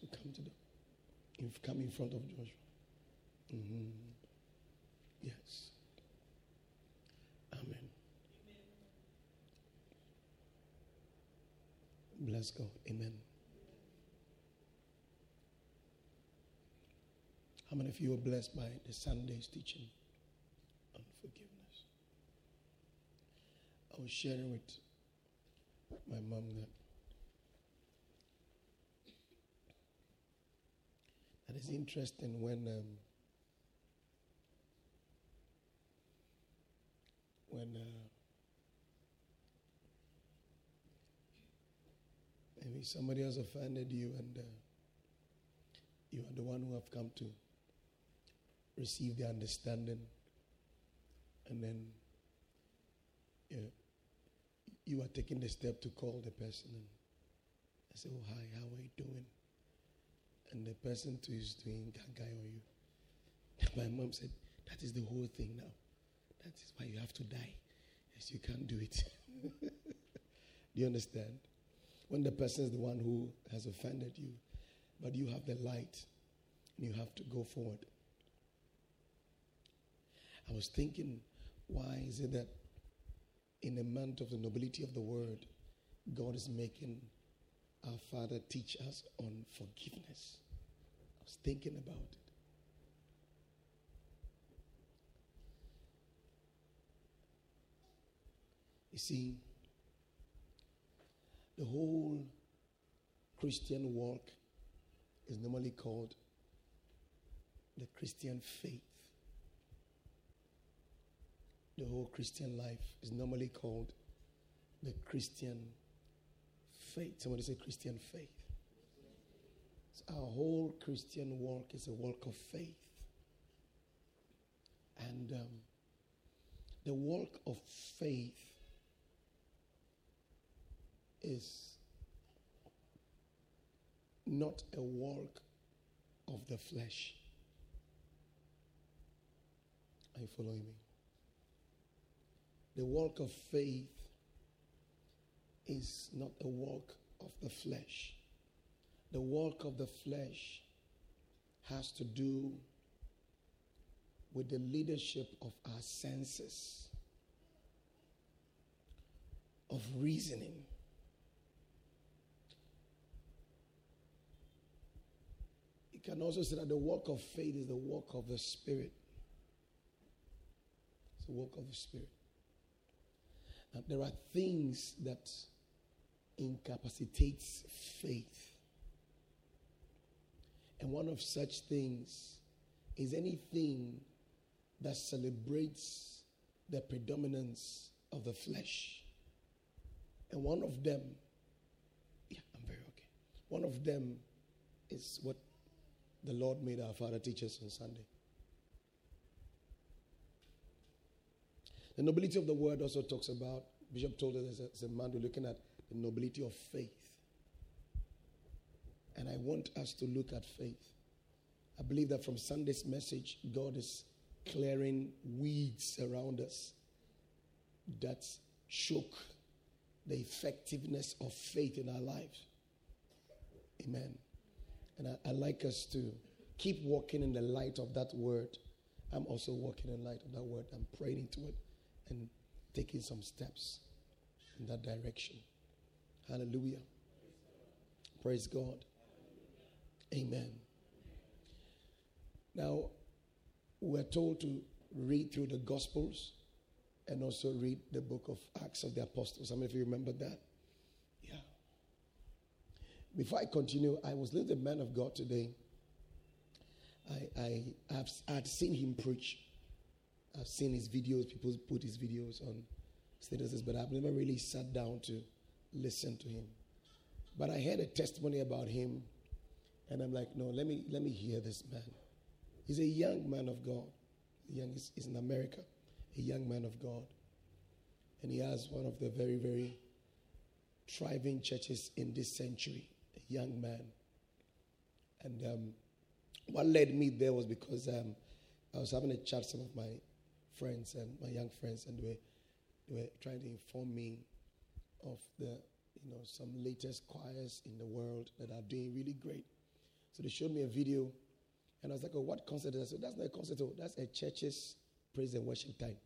So come to the, come in front of Joshua. Mm-hmm. Yes. Amen. Bless God. Amen. How many of you are blessed by the Sunday's teaching on forgiveness? I was sharing with my mom that that is interesting when um, when uh, maybe somebody has offended you and uh, you are the one who have come to receive the understanding and then you, you are taking the step to call the person and I say, oh hi, how are you doing? And the person too is doing gaga on you. My mom said, that is the whole thing now. That is why you have to die. Yes, you can't do it. do you understand? When the person is the one who has offended you, but you have the light, and you have to go forward. I was thinking, why is it that in the month of the nobility of the word, God is making our Father teach us on forgiveness? Was thinking about it. You see, the whole Christian walk is normally called the Christian faith. The whole Christian life is normally called the Christian faith. Somebody say Christian faith. Our whole Christian walk is a walk of faith. And um, the walk of faith is not a walk of the flesh. Are you following me? The walk of faith is not a walk of the flesh. The work of the flesh has to do with the leadership of our senses, of reasoning. You can also say that the work of faith is the work of the Spirit. It's the work of the Spirit. Now, there are things that incapacitates faith. And one of such things is anything that celebrates the predominance of the flesh. And one of them, yeah, I'm very okay. One of them is what the Lord made our Father teach us on Sunday. The nobility of the word also talks about, Bishop told us as a, man, we're looking at the nobility of faith. And I want us to look at faith. I believe that from Sunday's message, God is clearing weeds around us that choke the effectiveness of faith in our lives. Amen. And I, I like us to keep walking in the light of that word. I'm also walking in the light of that word. I'm praying into it and taking some steps in that direction. Hallelujah. Praise God. Amen. Now, we're told to read through the Gospels and also read the book of Acts of the Apostles. How many of you remember that? Yeah. Before I continue, I was with a man of God today. I, I have had seen him preach I've seen his videos, people put his videos on statuses, but I've never really sat down to listen to him. But I heard a testimony about him, and I'm like, no, let me let me hear this man. He's a young man of God. Young, he's in America, a young man of God. And he has one of the very, very thriving churches in this century, a young man. And um, what led me there was because um, I was having a chat with some of my friends and my young friends, and they were, they were trying to inform me of the, you know, some latest choirs in the world that are doing really great. So they showed me a video, and I was like, "Oh, what concert is that?" So that's not a concert. Oh, that's a church's praise and worship time.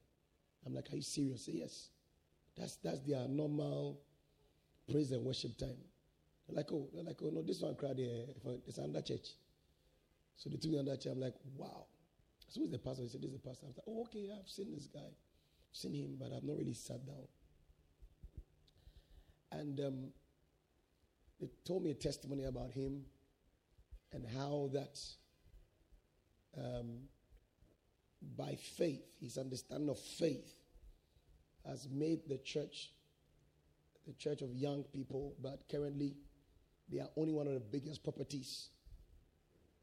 I'm like, "Are you serious?" Say yes. That's that's their normal praise and worship time. They're like, "Oh, they're like, oh no, this one crowd here, it's under church." So they took me under church. I'm like, "Wow." So who's the pastor? He said, "This is the pastor." I was like, "Oh, okay, I've seen this guy, I've seen him, but I've not really sat down." And um, they told me a testimony about him and how that um, by faith, his understanding of faith has made the church, the church of young people, but currently they are only one of the biggest properties,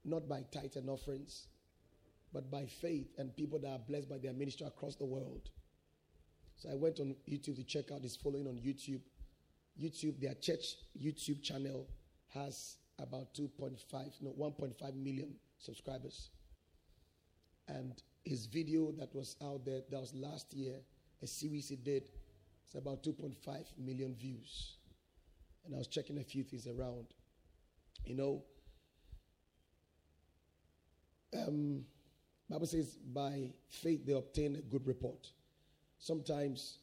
not by tithe and offerings, but by faith and people that are blessed by their ministry across the world. So I went on YouTube to check out his following on YouTube. YouTube, their church YouTube channel has about 2.5, no, 1.5 million subscribers. And his video that was out there, that was last year, a series he did, it's about 2.5 million views. And I was checking a few things around. You know, um, Bible says by faith they obtain a good report. Sometimes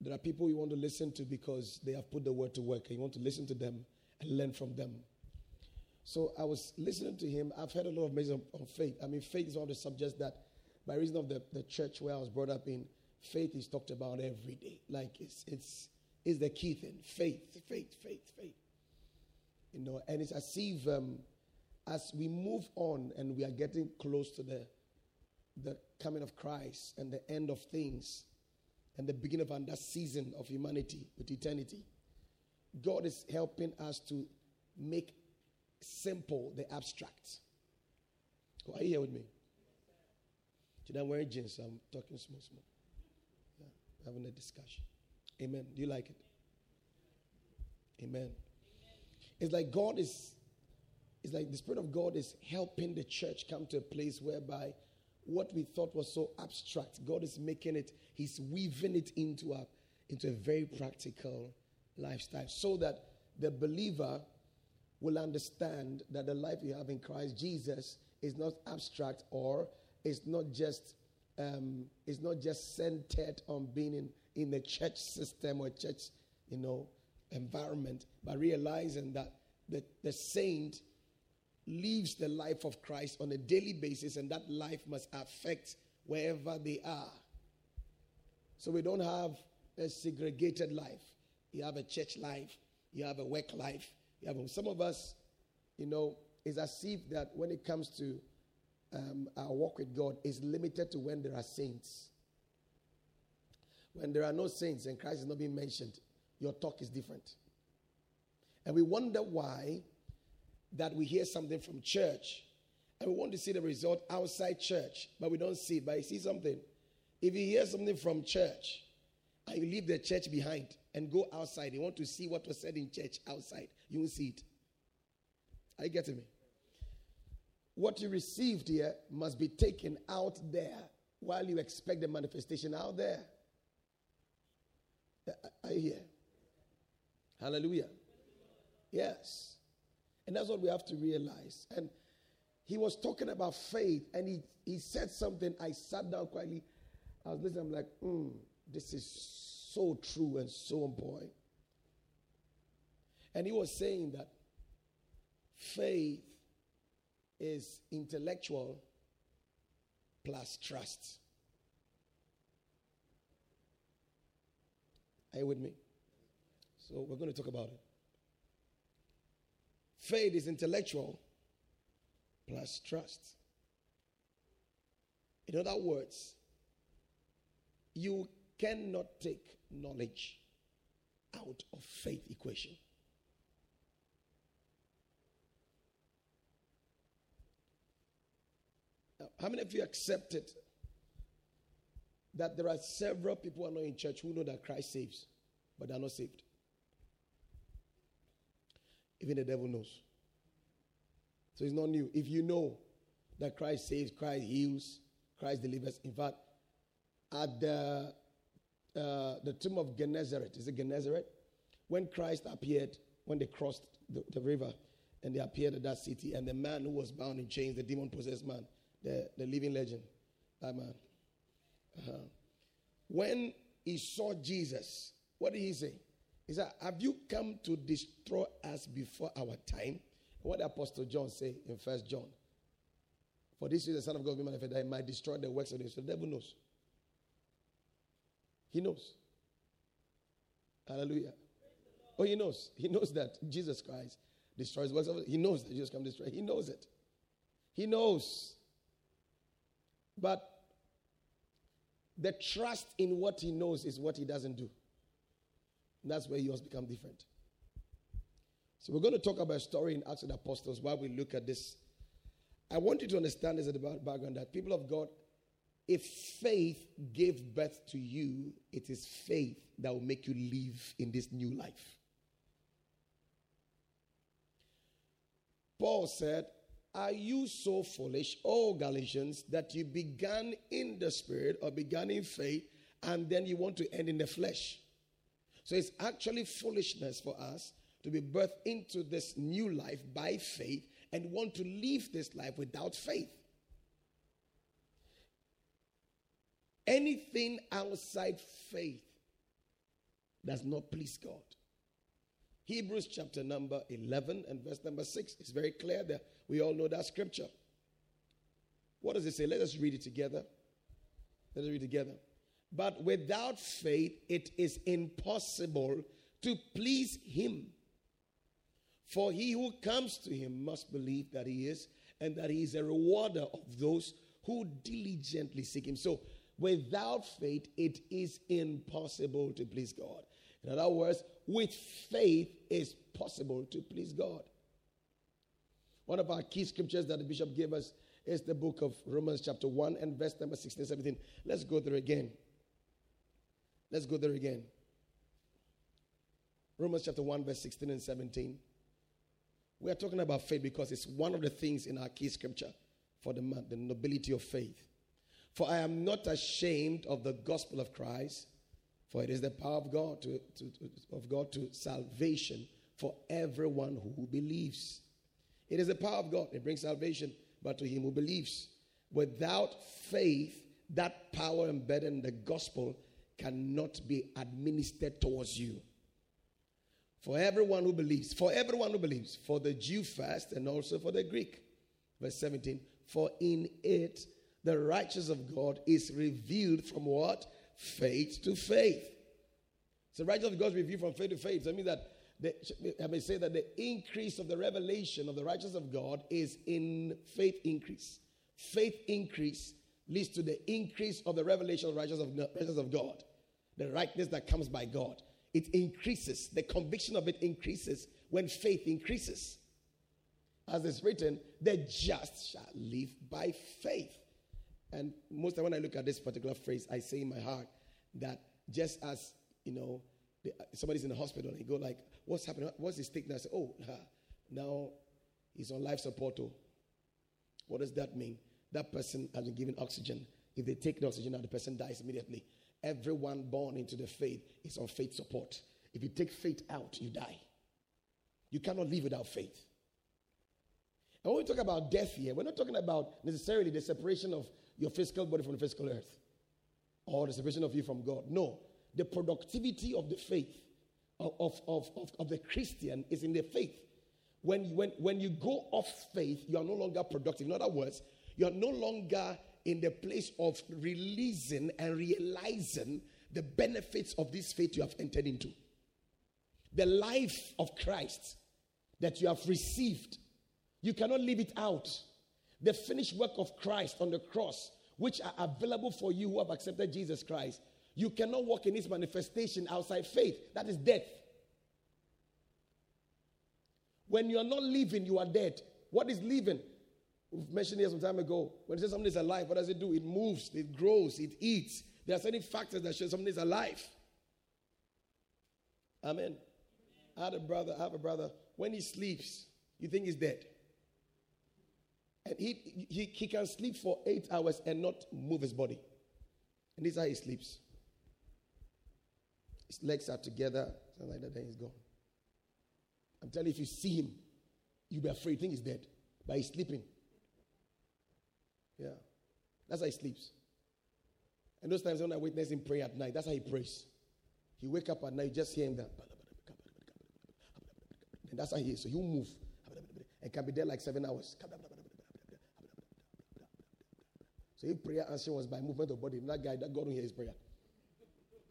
there are people you want to listen to because they have put the word to work and you want to listen to them and learn from them. So I was listening to him. I've heard a lot of messages on, on faith. I mean, faith is one of the subjects that, by reason of the, the church where I was brought up in, faith is talked about every day. Like it's it's is the key thing. Faith, faith, faith, faith. You know, and it's as if um, as we move on and we are getting close to the the coming of Christ and the end of things and the beginning of another season of humanity with eternity God is helping us to make simple the abstract. Oh, are you here with me? Today I'm wearing jeans, so I'm talking small, small. Yeah, having a discussion. Amen. Do you like it? Amen. It's like God is, it's like the Spirit of God is helping the church come to a place whereby what we thought was so abstract, God is making it, He's weaving it into a, into a very practical lifestyle so that the believer will understand that the life you have in Christ Jesus is not abstract or is not just um, is not just centered on being in, in the church system or church, you know, environment, but realizing that the, the saint lives the life of Christ on a daily basis, and that life must affect wherever they are. So we don't have a segregated life you have a church life, you have a work life, you have some of us, you know, it's as if that when it comes to um, our walk with God, is limited to when there are saints. When there are no saints and Christ is not being mentioned, your talk is different. And we wonder why that we hear something from church and we want to see the result outside church, but we don't see it. But you see something. If you hear something from church and you leave the church behind and go outside, you want to see what was said in church outside, you will see it. Are you getting me? What you received here must be taken out there while you expect the manifestation out there. Are you here? Hallelujah. Yes. And that's what we have to realize. And he was talking about faith and he, he said something. I sat down quietly. I was listening. I'm like, hmm. This is so true and so important. And he was saying that faith is intellectual plus trust. Are you with me? So we're going to talk about it. Faith is intellectual plus trust. In other words, you cannot take knowledge out of faith equation. Now, how many of you accepted that there are several people who are not in church who know that Christ saves, but they're not saved? Even the devil knows. So it's not new. If you know that Christ saves, Christ heals, Christ delivers, in fact, at the uh, the tomb of Gennesaret. Is it Gennesaret? When Christ appeared, when they crossed the, the river, and they appeared at that city. And the man who was bound in chains, the demon possessed man, the, the living legend, that man. Uh-huh. When he saw Jesus, what did he say? He said, Have you come to destroy us before our time? What did Apostle John say in First John? For this is the Son of God be manifested that he might destroy the works of the, so the devil knows. He knows. Hallelujah. Oh, he knows. He knows that Jesus Christ destroys works of He knows that Jesus can destroy. He knows it. He knows. But the trust in what he knows is what he doesn't do. And that's where he has become different. So we're going to talk about a story in Acts of the Apostles while we look at this. I want you to understand this at the background that people of God, if faith gave birth to you, it is faith that will make you live in this new life. Paul said, Are you so foolish, O Galatians, that you began in the spirit or began in faith and then you want to end in the flesh? So it's actually foolishness for us to be birthed into this new life by faith and want to live this life without faith. Anything outside faith does not please God. Hebrews chapter number 11 and verse number 6 is very clear there. We all know that scripture. What does it say? Let us read it together. Let us read it together. But without faith, it is impossible to please Him. For he who comes to Him must believe that He is, and that He is a rewarder of those who diligently seek Him. So, without faith, it is impossible to please God. In other words, with faith is possible to please God. One of our key scriptures that the bishop gave us is the book of Romans, chapter 1, and verse number 16 and 17. Let's go there again. Let's go there again. Romans chapter 1, verse 16 and 17. We are talking about faith because it's one of the things in our key scripture for the the nobility of faith. For I am not ashamed of the gospel of Christ for it is the power of God to, to, to, of God to salvation for everyone who believes. It is the power of God. It brings salvation, but to him who believes. Without faith, that power embedded in the gospel cannot be administered towards you. For everyone who believes, for everyone who believes, for the Jew first and also for the Greek. Verse 17, for in it the righteousness of God is revealed from what? faith to faith. So righteousness of God is revealed from faith to faith. So I mean that the, I may say that the increase of the revelation of the righteousness of God is in faith increase. Faith increase leads to the increase of the revelation of the righteousness of, God, the rightness that comes by God. It increases. The conviction of it increases when faith increases. As it's written, the just shall live by faith. And most of when I look at this particular phrase, I say in my heart that just as, you know, the, somebody's in the hospital and they go like, what's happening? What's his state now? I say, oh, now he's on life support. Oh. What does that mean? That person has been given oxygen. If they take the oxygen out, the person dies immediately. Everyone born into the faith is on faith support. If you take faith out, you die. You cannot live without faith. And when we talk about death here, we're not talking about necessarily the separation of your physical body from the physical earth or the separation of you from God. No. The productivity of the faith, of, of, of, of, the Christian, is in the faith. When, when, when you go off faith, you are no longer productive. In other words, you are no longer in the place of releasing and realizing the benefits of this faith you have entered into. The life of Christ that you have received, you cannot leave it out the finished work of Christ on the cross, which are available for you who have accepted Jesus Christ. You cannot walk in its manifestation outside faith. That is death. When you are not living, you are dead. What is living? We've mentioned here some time ago. When it says something is alive, what does it do? It moves, it grows, it eats. There are certain factors that show something is alive. Amen. I had a brother, I have a brother. When he sleeps, you think he's dead. And he, he, he can sleep for eight hours and not move his body. And this is how he sleeps. His legs are together, something like that, then he's gone. I'm telling you, if you see him, You'll be afraid, you think he's dead, but he's sleeping. Yeah. That's how he sleeps. And those times when I witness him pray at night, that's how he prays. He wake up at night, you just hear him that. And that's how he is. So he'll move and can be there like seven hours. If prayer answer was by movement of body, that guy that God don't hear his prayer.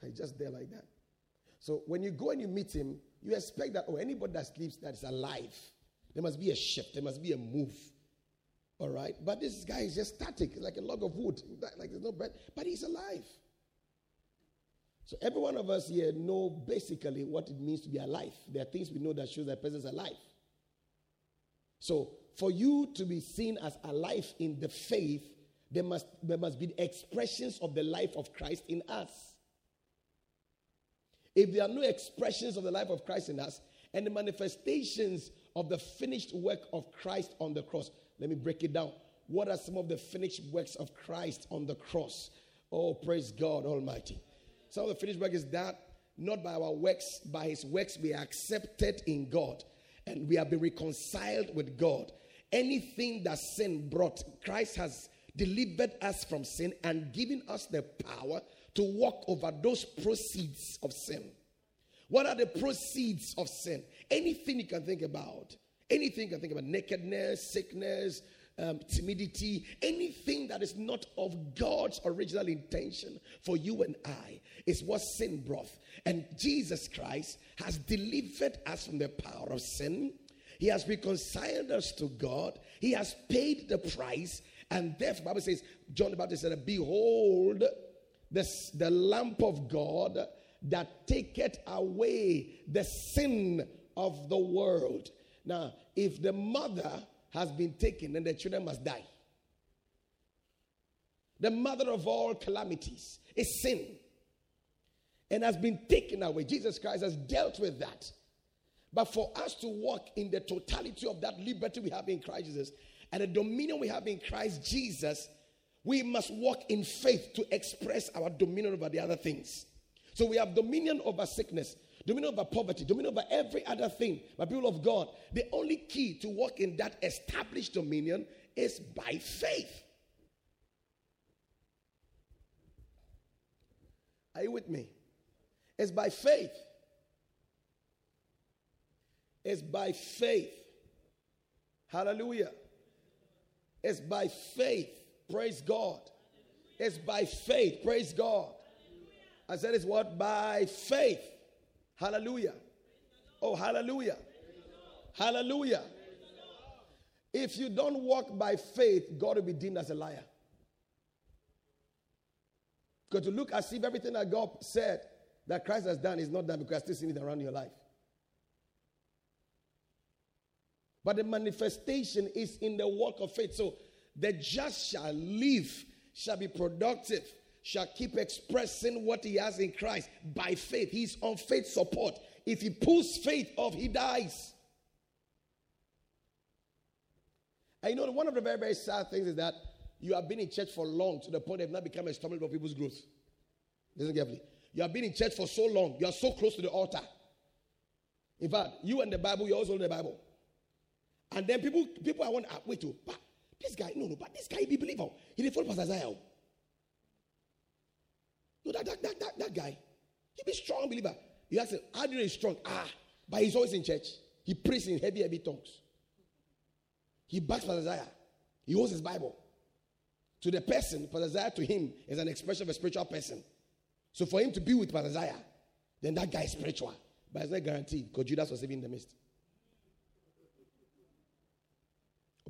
He's just there like that. So when you go and you meet him, you expect that, oh, anybody that sleeps that is alive, there must be a shift, there must be a move. All right? But this guy is just static, like a log of wood. Like there's no breath, but he's alive. So every one of us here know basically what it means to be alive. There are things we know that shows that person is alive. So for you to be seen as alive in the faith, there must, there must be expressions of the life of Christ in us. If there are no expressions of the life of Christ in us and the manifestations of the finished work of Christ on the cross, let me break it down. What are some of the finished works of Christ on the cross? Oh, praise God Almighty. Some of the finished work is that not by our works, by his works, we are accepted in God and we have been reconciled with God. Anything that sin brought, Christ has delivered us from sin and given us the power to walk over those proceeds of sin. What are the proceeds of sin? Anything you can think about. Anything you can think about nakedness, sickness, um, timidity, anything that is not of God's original intention for you and I is what sin brought. And Jesus Christ has delivered us from the power of sin. He has reconciled us to God. He has paid the price. And therefore, Bible says, John the Baptist said, Behold, the lamp of God that taketh away the sin of the world. Now, if the mother has been taken, then the children must die. The mother of all calamities is sin and has been taken away. Jesus Christ has dealt with that. But for us to walk in the totality of that liberty we have in Christ Jesus and the dominion we have in Christ Jesus, we must walk in faith to express our dominion over the other things. So we have dominion over sickness, dominion over poverty, dominion over every other thing. My people of God, the only key to walk in that established dominion is by faith. Are you with me? It's by faith. It's by faith. Hallelujah. It's by faith. Praise God. It's by faith. Praise God. I said it's what? By faith. Hallelujah. Oh, hallelujah. Hallelujah. If you don't walk by faith, God will be deemed as a liar. Because to look as if everything that God said that Christ has done is not done because I still seeing it around your life. But the manifestation is in the work of faith. So the just shall live, shall be productive, shall keep expressing what he has in Christ by faith. He's on faith support. If he pulls faith off, he dies. And you know, one of the very, very sad things is that you have been in church for long to the point they've not become a stumbling block people's growth. Listen carefully. You have been in church for so long. You are so close to the altar. In fact, you and the Bible, you're also in the Bible. And then people, people I want to wait to, but this guy, no, no, but this guy, he be believer. He did follow Pastor Isaiah. No, that, that, that, that, that guy, he be strong believer. You ask him, how do strong? Ah, but he's always in church. He prays in heavy, heavy tongues. He backs Pastor Isaiah. He holds his Bible. To the person, Pastor Isaiah to him is an expression of a spiritual person. So for him to be with Pastor Isaiah, then that guy is spiritual. But it's not guaranteed because Judas was even in the midst.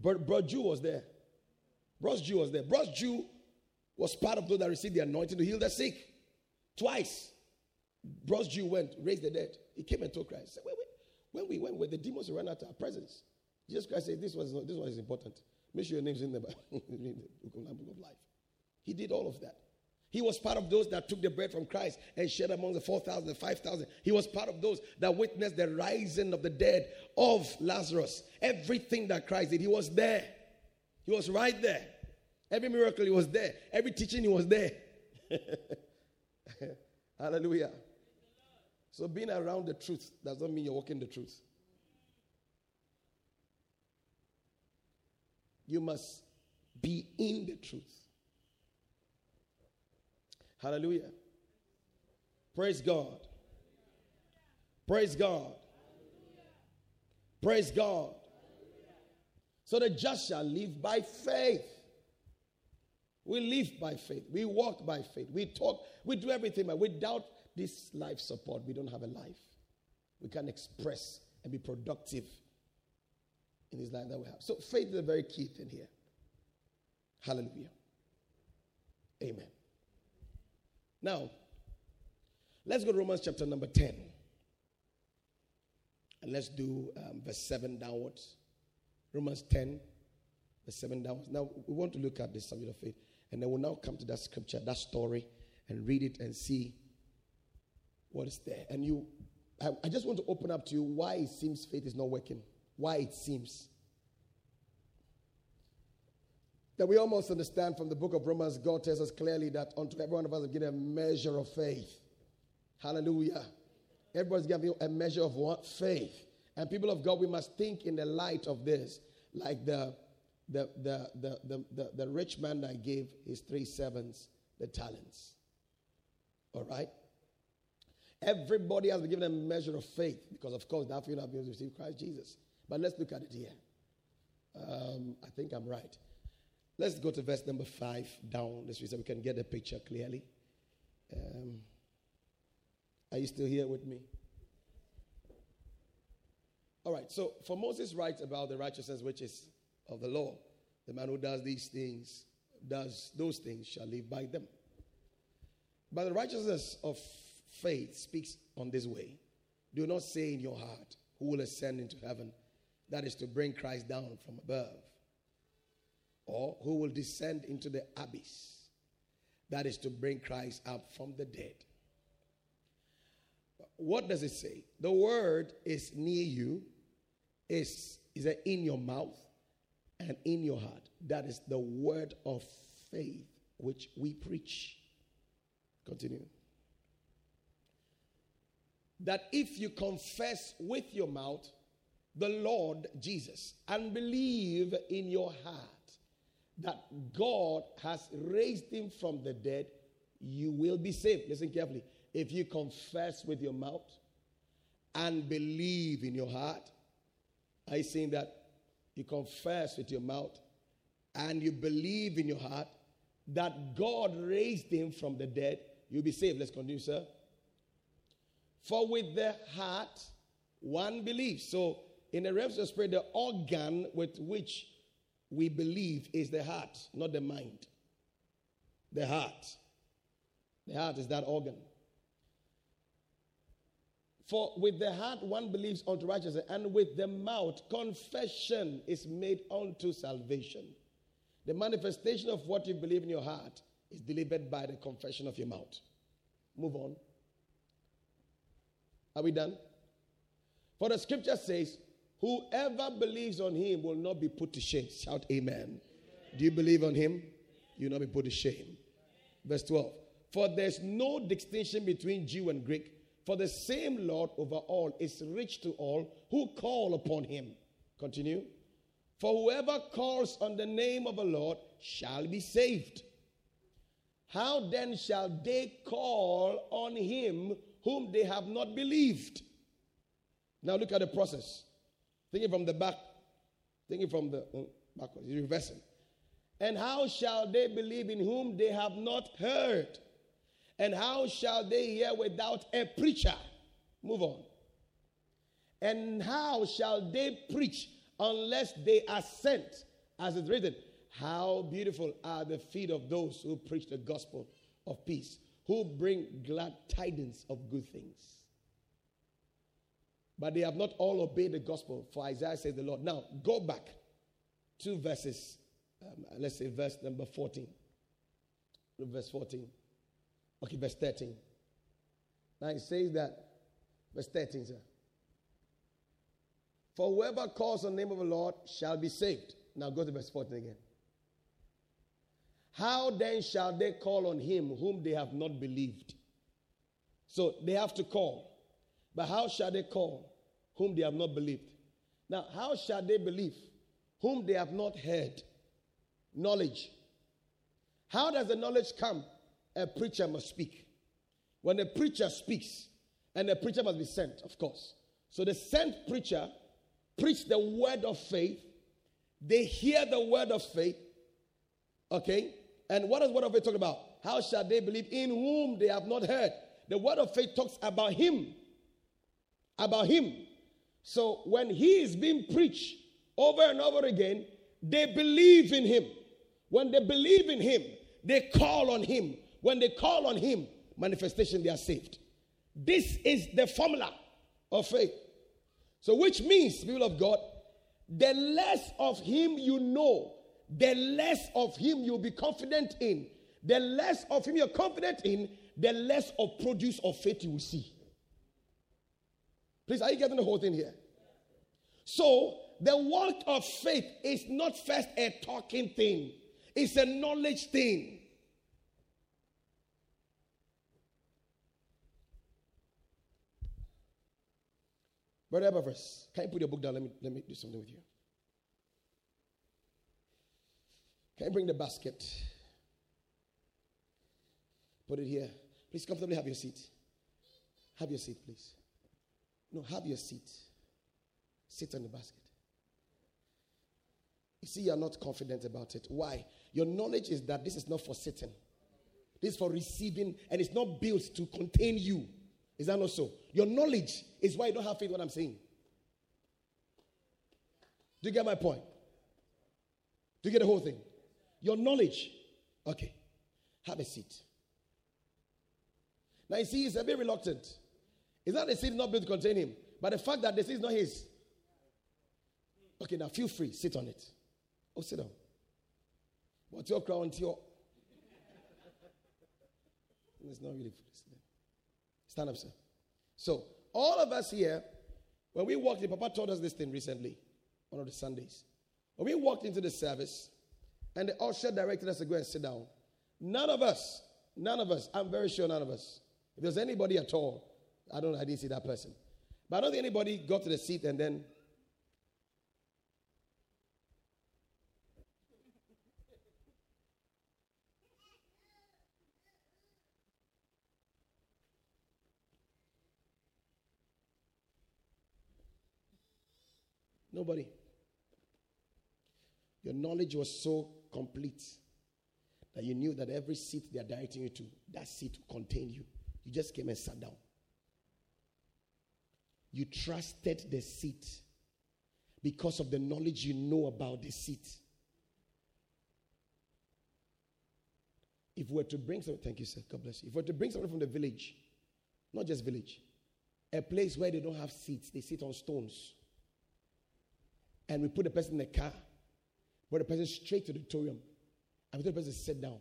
But bro Jew was there. Bros Jew was there. Bros Jew was part of those that received the anointing to heal the sick. Twice. Bros Jew went, raised the dead. He came and told Christ. Said, wait, wait. When we went, where the demons ran out of our presence. Jesus Christ said, This was this one is important. Make sure your name's in the book of life. He did all of that. He was part of those that took the bread from Christ and shared among the 4,000, the 5,000. He was part of those that witnessed the rising of the dead of Lazarus. Everything that Christ did, he was there. He was right there. Every miracle, he was there. Every teaching, he was there. Hallelujah. So being around the truth does not mean you're walking the truth. You must be in the truth. Hallelujah. Praise God. Praise God. Praise God. So the just shall live by faith. We live by faith. We walk by faith. We talk. We do everything. But without this life support, we don't have a life. We can't express and be productive in this life that we have. So faith is a very key thing here. Hallelujah. Amen. Now, let's go to Romans chapter number 10. And let's do um, verse 7 downwards. Romans 10, verse 7 downwards. Now, we want to look at the subject of faith. And then we'll now come to that scripture, that story, and read it and see what is there. And you, I, I just want to open up to you why it seems faith is not working. Why it seems. That we almost understand from the book of Romans, God tells us clearly that unto every one of us is given a measure of faith. Hallelujah. Everybody's given a measure of what? Faith. And people of God, we must think in the light of this, like the the, the, the, the, the, the rich man that gave his three sevens the talents. All right? Everybody has been given a measure of faith because, of course, that you have received Christ Jesus. But let's look at it here. Um, I think I'm right. Let's go to verse number five down this way so we can get the picture clearly. Um, are you still here with me? All right, so for Moses writes about the righteousness which is of the law. The man who does these things, does those things, shall live by them. But the righteousness of faith speaks on this way. Do not say in your heart, Who will ascend into heaven? That is to bring Christ down from above. Or who will descend into the abyss? That is to bring Christ up from the dead. What does it say? The word is near you, is, is in your mouth, and in your heart. That is the word of faith which we preach. Continue. That if you confess with your mouth the Lord Jesus and believe in your heart that God has raised him from the dead, you will be saved. Listen carefully. If you confess with your mouth and believe in your heart, I saying that you confess with your mouth, and you believe in your heart that God raised him from the dead, you'll be saved. Let's continue, sir. For with the heart one believes. So, in the realms of spirit, the organ with which we believe is the heart, not the mind. The heart. The heart is that organ. For with the heart one believes unto righteousness, and with the mouth confession is made unto salvation. The manifestation of what you believe in your heart is delivered by the confession of your mouth. Move on. Are we done? For the scripture says, Whoever believes on him will not be put to shame. Shout amen. amen. Do you believe on him? You will not be put to shame. Verse 12. For there's no distinction between Jew and Greek for the same Lord over all is rich to all who call upon him. Continue. For whoever calls on the name of the Lord shall be saved. How then shall they call on him whom they have not believed? Now look at the process. Thinking from the back, thinking from the uh, backwards, reversing. And how shall they believe in whom they have not heard? And how shall they hear without a preacher? Move on. And how shall they preach unless they are sent? As it's written, how beautiful are the feet of those who preach the gospel of peace, who bring glad tidings of good things. But they have not all obeyed the gospel, for Isaiah says the Lord. Now, go back two verses, um, let's say verse number 14. Verse 14. Okay, verse 13. Now it says that, verse 13, sir. For whoever calls on the name of the Lord shall be saved. Now go to verse 14 again. How then shall they call on him whom they have not believed? So they have to call. But how shall they call whom they have not believed? Now, how shall they believe whom they have not heard? Knowledge. How does the knowledge come? A preacher must speak. When a preacher speaks, and the preacher must be sent, of course. So the sent preacher preach the word of faith. They hear the word of faith. Okay? And what is the word of faith talking about? How shall they believe in whom they have not heard? The word of faith talks about him. About him. So when he is being preached over and over again, they believe in him. When they believe in him, they call on him. When they call on him, manifestation, they are saved. This is the formula of faith. So, which means, people of God, the less of him you know, the less of him you'll be confident in. The less of him you're confident in, the less of produce of faith you will see. Please, are you getting the whole thing here? So, the work of faith is not first a talking thing, it's a knowledge thing. Brother Eberverse, can you put your book down? Let me, let me do something with you. Can you bring the basket? Put it here. Please comfortably have your seat. Have your seat, please. No, have your seat. Sit on the basket. You see, you're not confident about it. Why? Your knowledge is that this is not for sitting, this is for receiving, and it's not built to contain you. Is that not so? Your knowledge is why you don't have faith what I'm saying. Do you get my point? Do you get the whole thing? Your knowledge. Okay. Have a seat. Now you see, he's a bit reluctant. It's not the seat not built to contain him, but the fact that the seat is not his. Okay, now feel free. Sit on it. Oh, sit down. What's your crown? Your... It's not really for this. Stand up, sir. So, all of us here, when we walked in, Papa taught us this thing recently, one of the Sundays. When we walked into the service, and the usher directed us to go and sit down, none of us, none of us, I'm very sure none of us, if there's anybody at all, I don't know, I didn't see that person. But I don't think anybody got to the seat and then Nobody. Your knowledge was so complete that you knew that every seat they are directing you to, that seat will contain you. You just came and sat down. You trusted the seat because of the knowledge you know about the seat. If we were to bring some, thank you, sir. God bless you. If we were to bring someone from the village, not just village, a place where they don't have seats, they sit on stones and we put the person in the car, brought the person straight to the auditorium, and we told the person to sit down.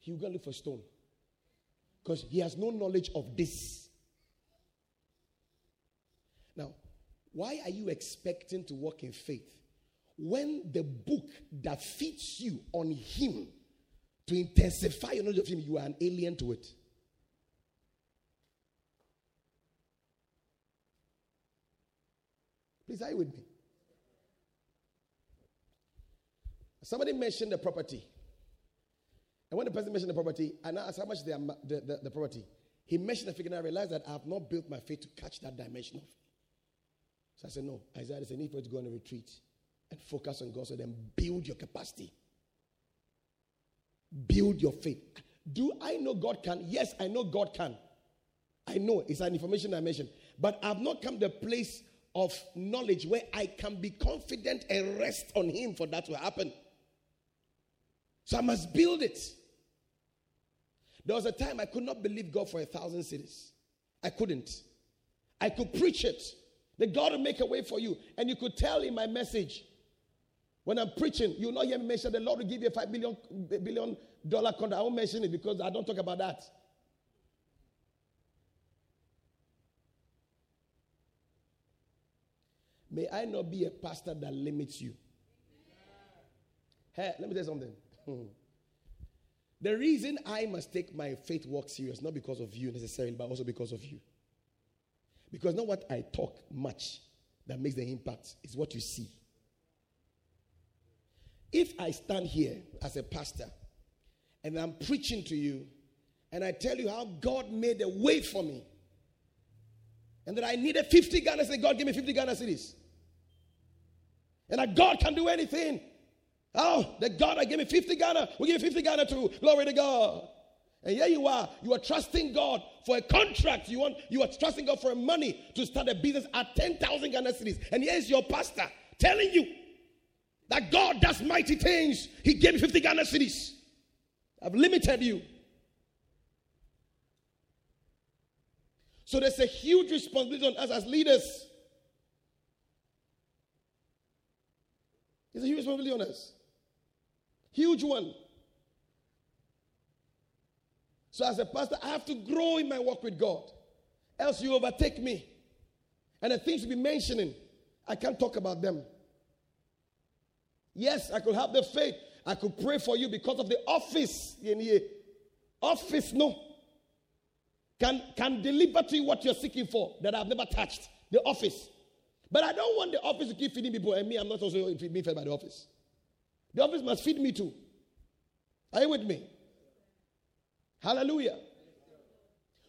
He will go look for stone. Because he has no knowledge of this. Now, why are you expecting to walk in faith when the book that feeds you on him to intensify your knowledge of him, you are an alien to it? Please, are you with me? Somebody mentioned the property. And when the person mentioned the property, and I asked how much the, the, the, the property, he mentioned the figure, and I realized that I have not built my faith to catch that dimension of. So I said, No, Isaiah, there's a need for you to go on a retreat and focus on God so then build your capacity. Build your faith. Do I know God can? Yes, I know God can. I know it's an information I mentioned. But I've not come to a place of knowledge where I can be confident and rest on Him for that to happen. So I must build it. There was a time I could not believe God for a thousand cedis. I couldn't. I could preach it. That God will make a way for you. And you could tell in my message, when I'm preaching, you'll not hear me mention the Lord will give you a five billion billion dollar contract. I won't mention it because I don't talk about that. May I not be a pastor that limits you. Hey, let me tell you something. The reason I must take my faith walk serious, not because of you necessarily, but also because of you. Because not what I talk much that makes the impact, is what you see. If I stand here as a pastor and I'm preaching to you and I tell you how God made a way for me and that I needed 50 Ghana cedis, God gave me 50 Ghana cedis. And that God can do anything. Oh, the God that gave me 50 Ghana, we give 50 Ghana to. Glory to God. And here you are, you are trusting God for a contract. You want you are trusting God for money to start a business at 10,000 Ghana cedis. And here's your pastor telling you that God does mighty things. He gave me 50 Ghana cedis. I've limited you. So there's a huge responsibility on us as leaders. There's a huge responsibility on us. Huge one. So, as a pastor, I have to grow in my work with God. Else, you overtake me. And the things you be mentioning, I can't talk about them. Yes, I could have the faith. I could pray for you because of the office. Office, no. Can, can deliver to you what you're seeking for that I've never touched. The office. But I don't want the office to keep feeding people, and me, I'm not also being fed by the office. The office must feed me too. Are you with me? Hallelujah.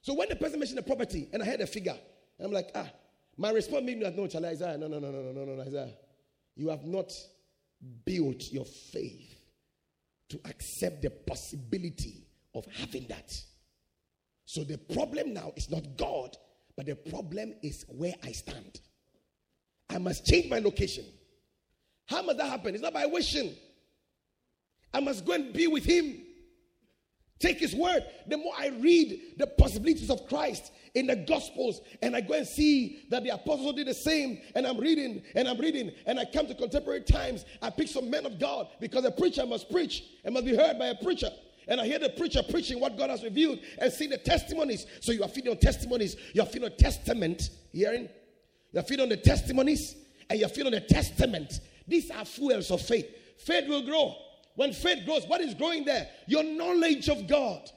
So when the person mentioned the property and I heard a figure, and I'm like, ah, my response made me like, no, Isaiah, no, no, no, no, no, no, no, Isaiah. You have not built your faith to accept the possibility of having that. So the problem now is not God, but the problem is where I stand. I must change my location. How must that happen? It's not by wishing. I must go and be with Him. Take his word. The more I read the possibilities of Christ in the Gospels, and I go and see that the apostles did the same, and I'm reading and I'm reading, and I come to contemporary times, I pick some men of God because a preacher must preach and must be heard by a preacher. And I hear the preacher preaching what God has revealed and see the testimonies. So you are feeding on testimonies, you are feeding on testament. Hearing? You are feeding on the testimonies and you are feeding on the testament. These are fuels of faith. Faith will grow. When faith grows, what is growing there? Your knowledge of God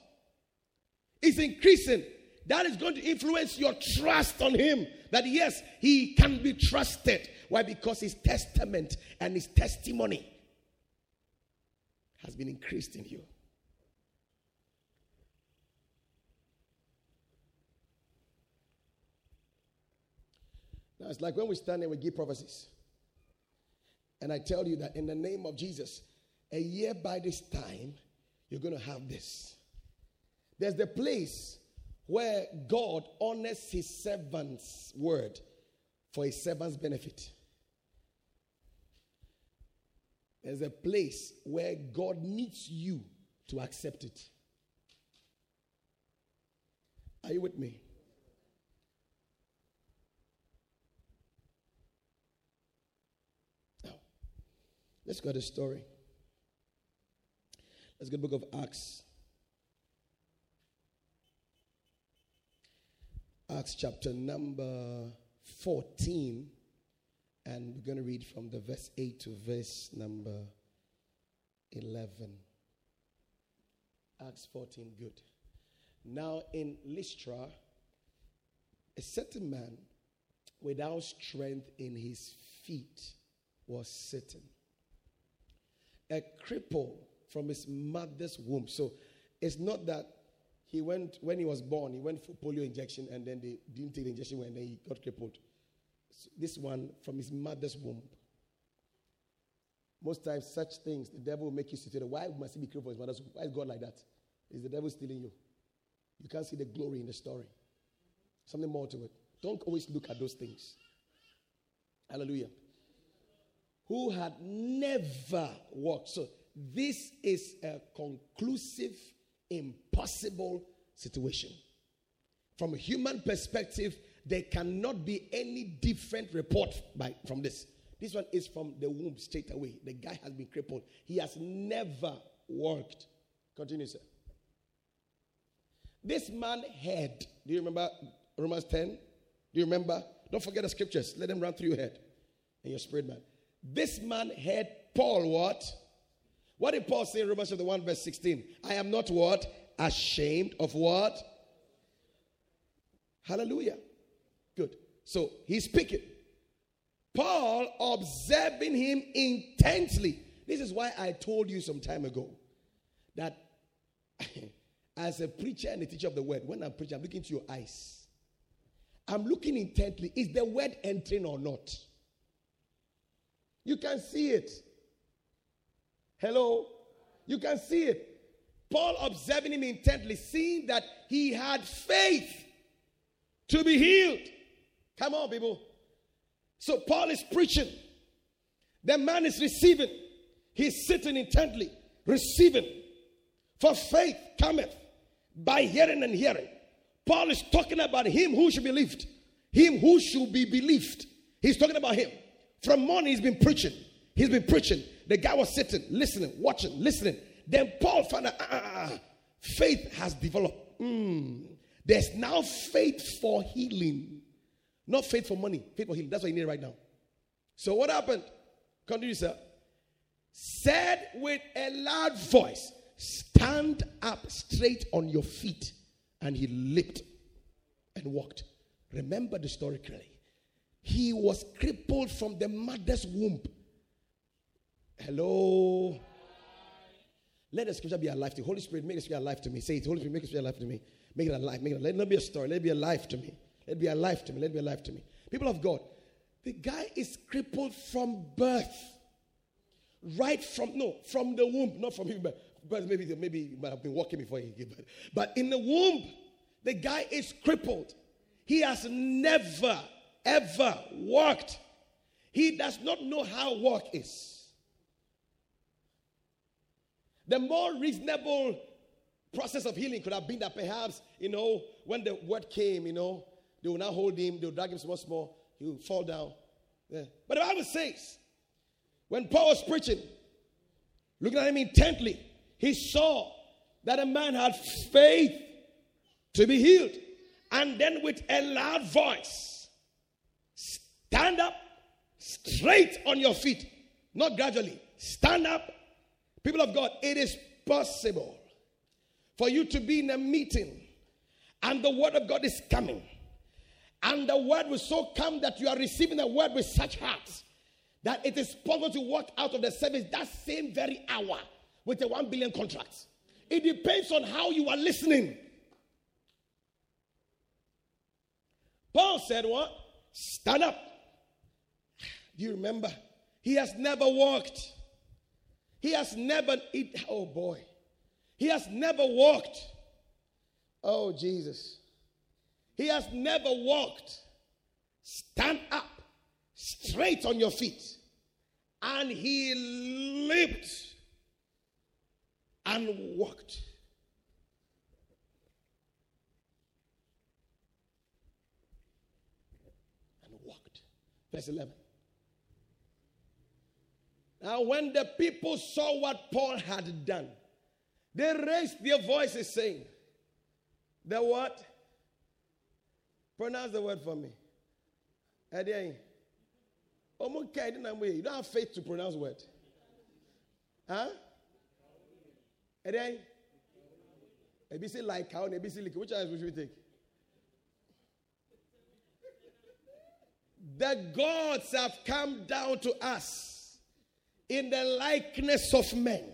is increasing. That is going to influence your trust on Him. That yes, He can be trusted. Why? Because His testament and His testimony has been increased in you. Now it's like when we stand and we give prophecies. And I tell you that in the name of Jesus, a year by this time, you're going to have this. There's the place where God honors his servant's word for his servant's benefit. There's a place where God needs you to accept it. Are you with me? Now, let's go to the story. Let's get the book of Acts. Acts chapter number 14. And we're going to read from the verse 8 to verse number 11. Acts 14, good. Now in Lystra, a certain man without strength in his feet was sitting. A cripple from his mother's womb. So it's not that he went, when he was born, he went for polio injection and then they didn't take the injection when then he got crippled. So this one from his mother's womb. Most times, such things, the devil will make you sit there. Why must he be crippled his mother's womb? Why is God like that? Is the devil stealing you? You can't see the glory in the story. Something more to it. Don't always look at those things. Hallelujah. Who had never walked. So this is a conclusive, impossible situation. From a human perspective, there cannot be any different report by, from this. This one is from the womb straight away. The guy has been crippled. He has never worked. Continue, sir. This man had, do you remember Romans 10? Do you remember? Don't forget the scriptures. Let them run through your head and your spirit, man. This man had Paul what? What did Paul say in Romans chapter 1, verse 16? I am not what? Ashamed of what? Hallelujah. Good. So he's speaking. Paul observing him intensely. this is why I told you some time ago that as a preacher and a teacher of the word, when I'm preaching, I'm looking to your eyes. I'm looking intently. Is the word entering or not? You can see it. Hello? You can see it. Paul observing him intently, seeing that he had faith to be healed. Come on, people. So Paul is preaching. The man is receiving. He's sitting intently, receiving. For faith cometh by hearing and hearing. Paul is talking about him who should be believed, him who should be believed. He's talking about him. From morning, he's been preaching. He's been preaching. The guy was sitting, listening, watching, listening. Then Paul found out ah, faith has developed. Mm. There's now faith for healing, not faith for money, faith for healing. That's what you need right now. So, what happened? Continue, sir. Said with a loud voice, Stand up straight on your feet. And he leaped and walked. Remember the story clearly. He was crippled from the mother's womb. Hello. Let the scripture be alive to you. Holy Spirit, make the scripture alive to me. Say it. Holy Spirit, make the scripture alive to me. Make it alive. Make it alive. Let it not be a story. Let it be alive to me. Let it be alive to me. Let it be alive to me. People of God, the guy is crippled from birth. Right from, no, from the womb. Not from him, but, maybe, maybe he might have been walking before he gave birth. But in the womb, the guy is crippled. He has never, ever walked. He does not know how walk is. The more reasonable process of healing could have been that perhaps, you know, when the word came, you know, they will now hold him, they will drag him once more, he will fall down. Yeah. But the Bible says, when Paul was preaching, looking at him intently, he saw that a man had faith to be healed. And then with a loud voice, stand up straight on your feet, not gradually. Stand up. People of God, it is possible for you to be in a meeting and the word of God is coming. And the word will so come that you are receiving the word with such heart that it is possible to walk out of the service that same very hour with a 1 billion contract. It depends on how you are listening. Paul said, What? Stand up. Do you remember? He has never walked. He has never, it, oh boy. He has never walked. Oh, Jesus. He has never walked. Stand up straight on your feet. And he leaped and walked. And walked. Verse 11. Now, when the people saw what Paul had done, they raised their voices saying, The what? Pronounce the word for me. You don't have faith to pronounce word. Huh? Eddie. ABC like cow and ABC like. Which one should we take? The gods have come down to us in the likeness of men.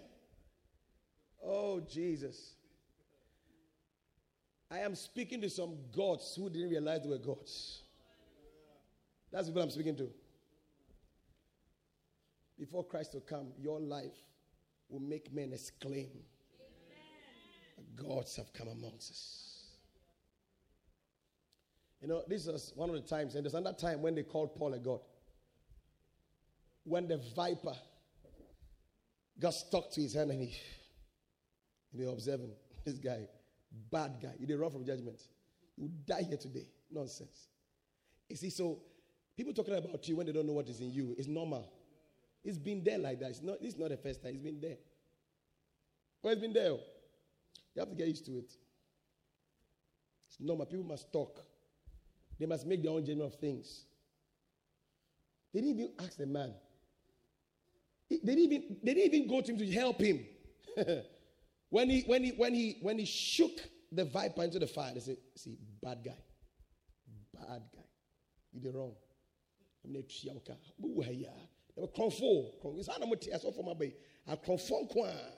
Oh, Jesus. I am speaking to some gods who didn't realize they were gods. That's what I'm speaking to. Before Christ will come, your life will make men exclaim, Gods have come amongst us. You know, this is one of the times, and there's another time when they called Paul a god. When the viper got stuck to his hand and he, and they observing this guy Bad guy. You did run from judgment. You die here today. Nonsense. You see, so people talking about you when they don't know what is in you is normal. It's been there like that. It's not, it's not the first time. It's been there. Well, it's been there. Oh. You have to get used to it. It's normal. People must talk. They must make their own judgment of things. They didn't even ask the man. They didn't even, they didn't even go to him to help him. When he, when he, when he, when he shook the viper into the fire, they said, see, bad guy. Bad guy. You did wrong. akorɔmfo saa na mote asɔfo ma bɛyi akorɔmfo nko a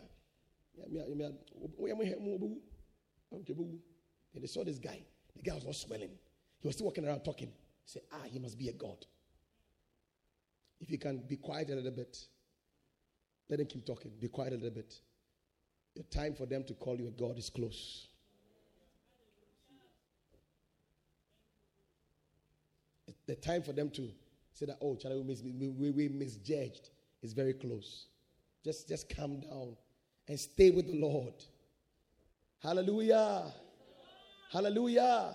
and they saw this guy. The guy was not swelling. He was still walking around talking. Say ah he must be a god. If you can be quiet a little bit let them keep talking be quiet a little bit the time for them to call you a god is close the time for them to say that, oh, Charlie, we, mis- we, we misjudged is very close. Just, just calm down and stay with the Lord. Hallelujah. Hallelujah.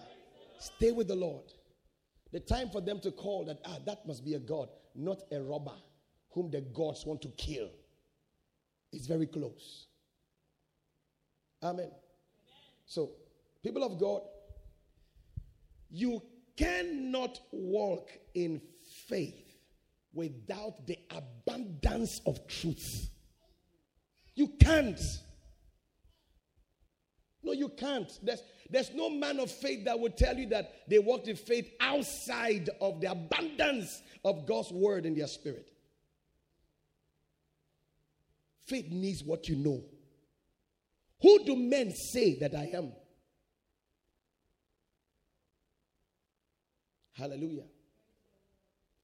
Stay with the Lord. The time for them to call that, ah, that must be a God, not a robber whom the gods want to kill. It's very close. Amen. So, people of God, you cannot walk in faith without the abundance of truth. You can't. No, you can't. There's, there's no man of faith that will tell you that they walked in faith outside of the abundance of God's word in their spirit. Faith needs what you know. Who do men say that I am? Hallelujah.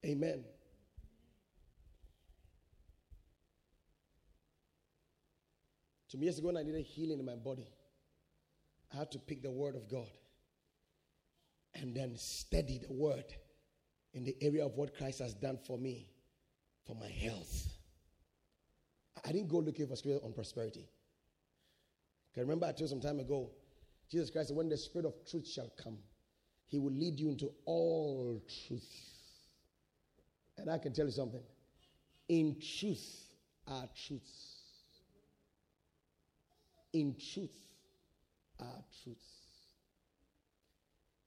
Amen. Two years ago, when I needed healing in my body, I had to pick the word of God and then study the word in the area of what Christ has done for me, for my health. I didn't go looking for scripture on prosperity. Can remember I told you some time ago, Jesus Christ said, when the spirit of truth shall come, he will lead you into all truth. And I can tell you something. In truth are truths. In truth are truths.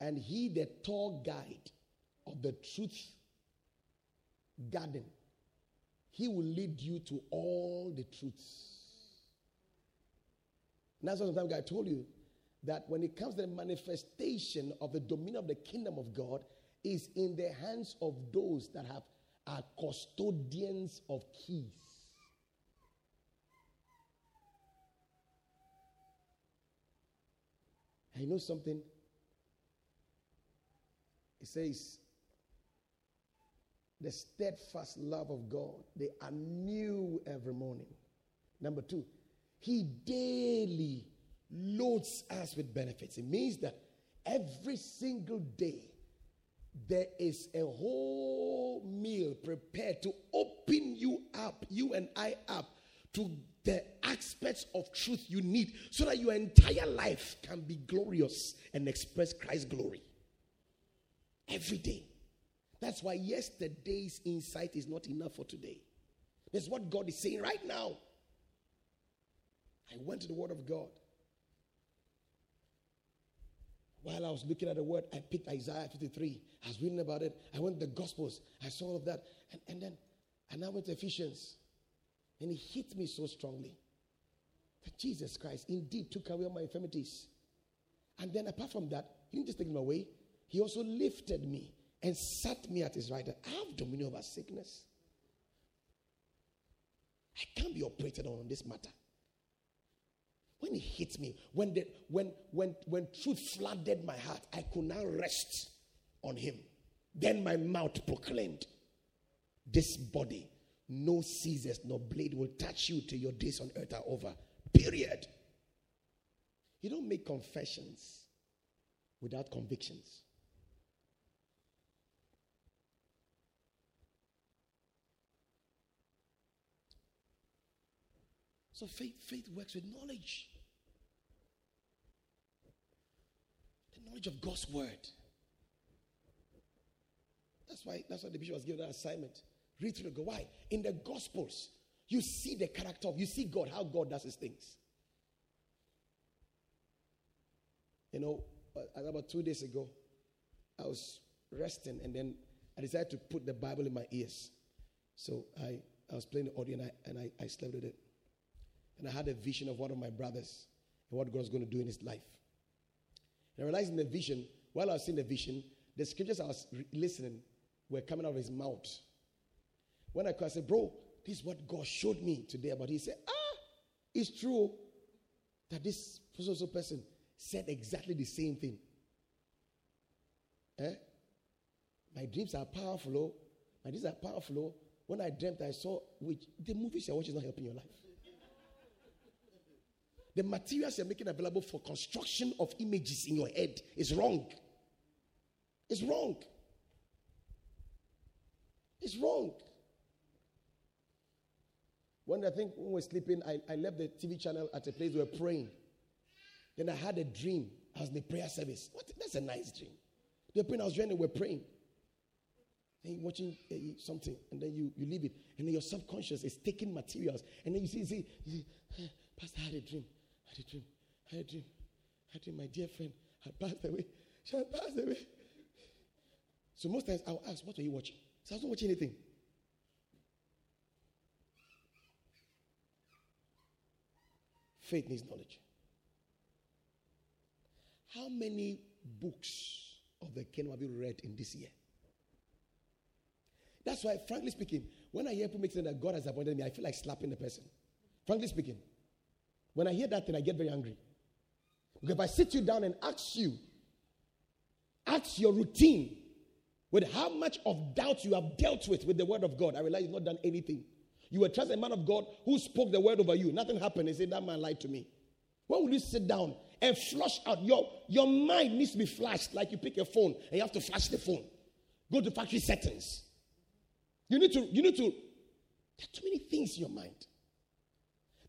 And he, the tall guide of the truth garden, he will lead you to all the truths. And that's what sometimes I told you that when it comes to the manifestation of the dominion of the kingdom of God, is in the hands of those that have are custodians of keys. I know something. It says, the steadfast love of God, they are new every morning. Number two, He daily loads us with benefits. It means that every single day there is a whole meal prepared to open you up, you and I up, to the aspects of truth you need so that your entire life can be glorious and express Christ's glory. Every day. That's why yesterday's insight is not enough for today. That's what God is saying right now. I went to the Word of God. While I was looking at the word, I picked Isaiah 53. I was reading about it. I went to the Gospels. I saw all of that. And, and then I now went to Ephesians. And it hit me so strongly that Jesus Christ indeed took away all my infirmities. And then apart from that, he didn't just take them away, he also lifted me and sat me at his right hand. I have dominion over sickness. I can't be operated on this matter. When it hit me, when the when when when truth flooded my heart, I could now rest on him. Then my mouth proclaimed, This body, no scissors nor blade will touch you till your days on earth are over. Period. You don't make confessions without convictions. So faith, faith works with knowledge. The knowledge of God's word. That's why that's why the bishop was given that assignment. Read through the why? In the gospels, you see the character of you see God, how God does his things. You know, uh, about two days ago, I was resting and then I decided to put the Bible in my ears. So I, I was playing the audio and I, and I, I slept with it. And I had a vision of one of my brothers and what God's going to do in his life. And I realized in the vision, while I was seeing the vision, the scriptures I was re- listening were coming out of his mouth. When I I said, Bro, this is what God showed me today about. He said, Ah, it's true that this so person said exactly the same thing. Eh? My dreams are powerful. Oh. My dreams are powerful. Oh. When I dreamt, I saw which the movies you're watching is not helping your life. The materials you're making available for construction of images in your head is wrong. It's wrong. It's wrong. When I think when we were sleeping, I, I left the TV channel at a place we were praying. Then I had a dream. In the prayer service. What? That's a nice dream. The praying, I was joining, we're praying. Then you're watching uh, something, and then you, you leave it. And then your subconscious is taking materials. And then you see, see, you see ah, Pastor, had a dream. I had a dream. I had a dream. I had a dream. My dear friend had passed away. She had passed away. So most times I'll ask, What are you watching? So I was not watching anything. Faith needs knowledge. How many books of the kingdom have you read in this year? That's why, frankly speaking, when I hear people make that God has appointed me, I feel like slapping the person. Frankly speaking, when I hear that thing, I get very angry. Because if I sit you down and ask you, ask your routine with how much of doubt you have dealt with with the word of God, I realize you've not done anything. You were trusting a man of God who spoke the word over you. Nothing happened. He said, That man lied to me. When will you sit down and flush out? Your, your mind needs to be flashed like you pick a phone and you have to flash the phone. Go to factory settings. You need to, you need to, there are too many things in your mind.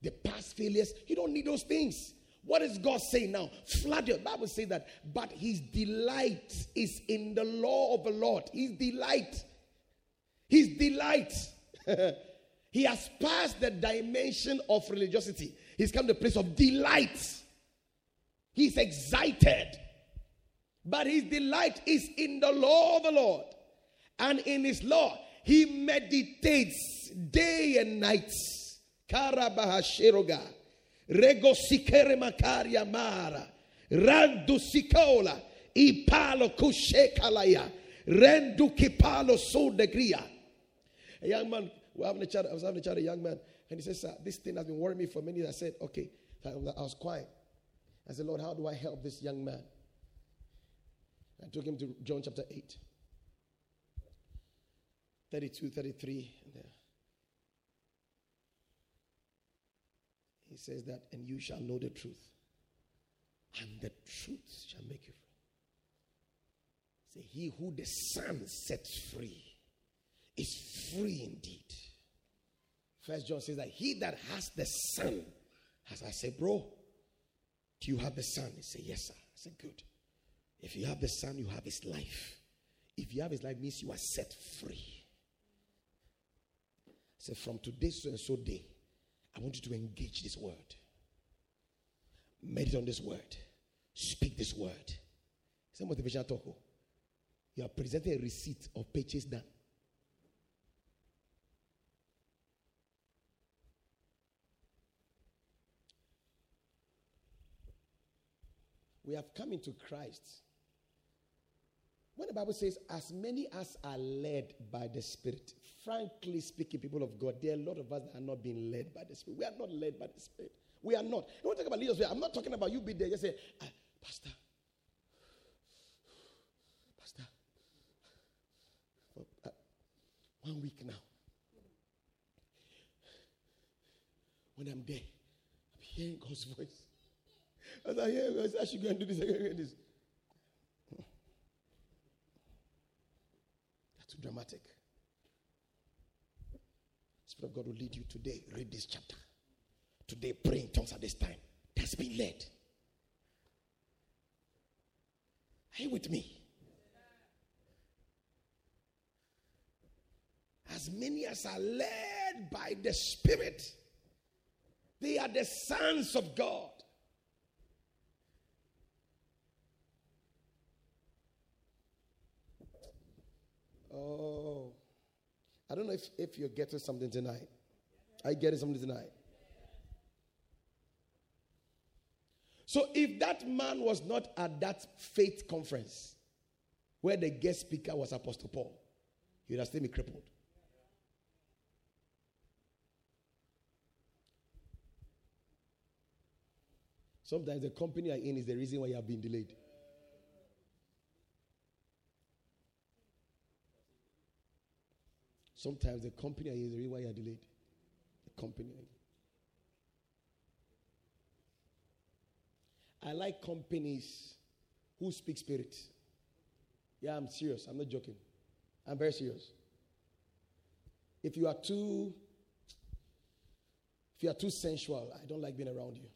The past failures, you don't need those things. What is God saying now? Flood your Bible says that, but his delight is in the law of the Lord. His delight. His delight. he has passed the dimension of religiosity. He's come to a place of delight. He's excited. But his delight is in the law of the Lord. And in his law, he meditates day and night. Karabahashiroga. Rego sikere makaria mara. Randu sikola. Ipalo kushekalaya. Rendu kipalo so degria. A young man, we having a chat, I was having a chat, a young man, and he says, Sir, this thing has been worrying me for many years. I said, Okay. I was quiet. I said, Lord, how do I help this young man? I took him to John chapter 8, 32, 33. He says that, and you shall know the truth, and the truth shall make you free. Say, he who the Son sets free is free indeed. First John says that he that has the Son, as I say, bro, do you have the Son? He said, Yes, sir. I said, Good. If you have the Son, you have his life. If you have his life, means you are set free. I From today, so and so day, I want you to engage this word. Meditate on this word. Speak this word. It's a motivational talk. You are presenting a receipt of purchase done. we have come into Christ. When the Bible says, as many as are led by the Spirit, frankly speaking, people of God, there are a lot of us that are not being led by the Spirit. We are not led by the Spirit. We are not. I want to talk about leaders. I'm not talking about you be there. Just say, ah, Pastor, Pastor, for uh, one week now. When I'm there, I'm hearing God's voice. As I hear, I should go and do this, I can do this. Too dramatic. Spirit of God will lead you today. Read this chapter. Today, pray in tongues at this time. That's been led. Are you with me? As many as are led by the Spirit, they are the sons of God. Oh. I don't know if, if you're getting something tonight. Are you getting something tonight? So if that man was not at that faith conference where the guest speaker was Apostle Paul, he would have still been crippled. Sometimes the company you're in is the reason why you have been delayed. Sometimes the company is the reason why you're delayed. The company. I like companies who speak spirit. Yeah, I'm serious. I'm not joking. I'm very serious. If you are too if you are too sensual, I don't like being around you.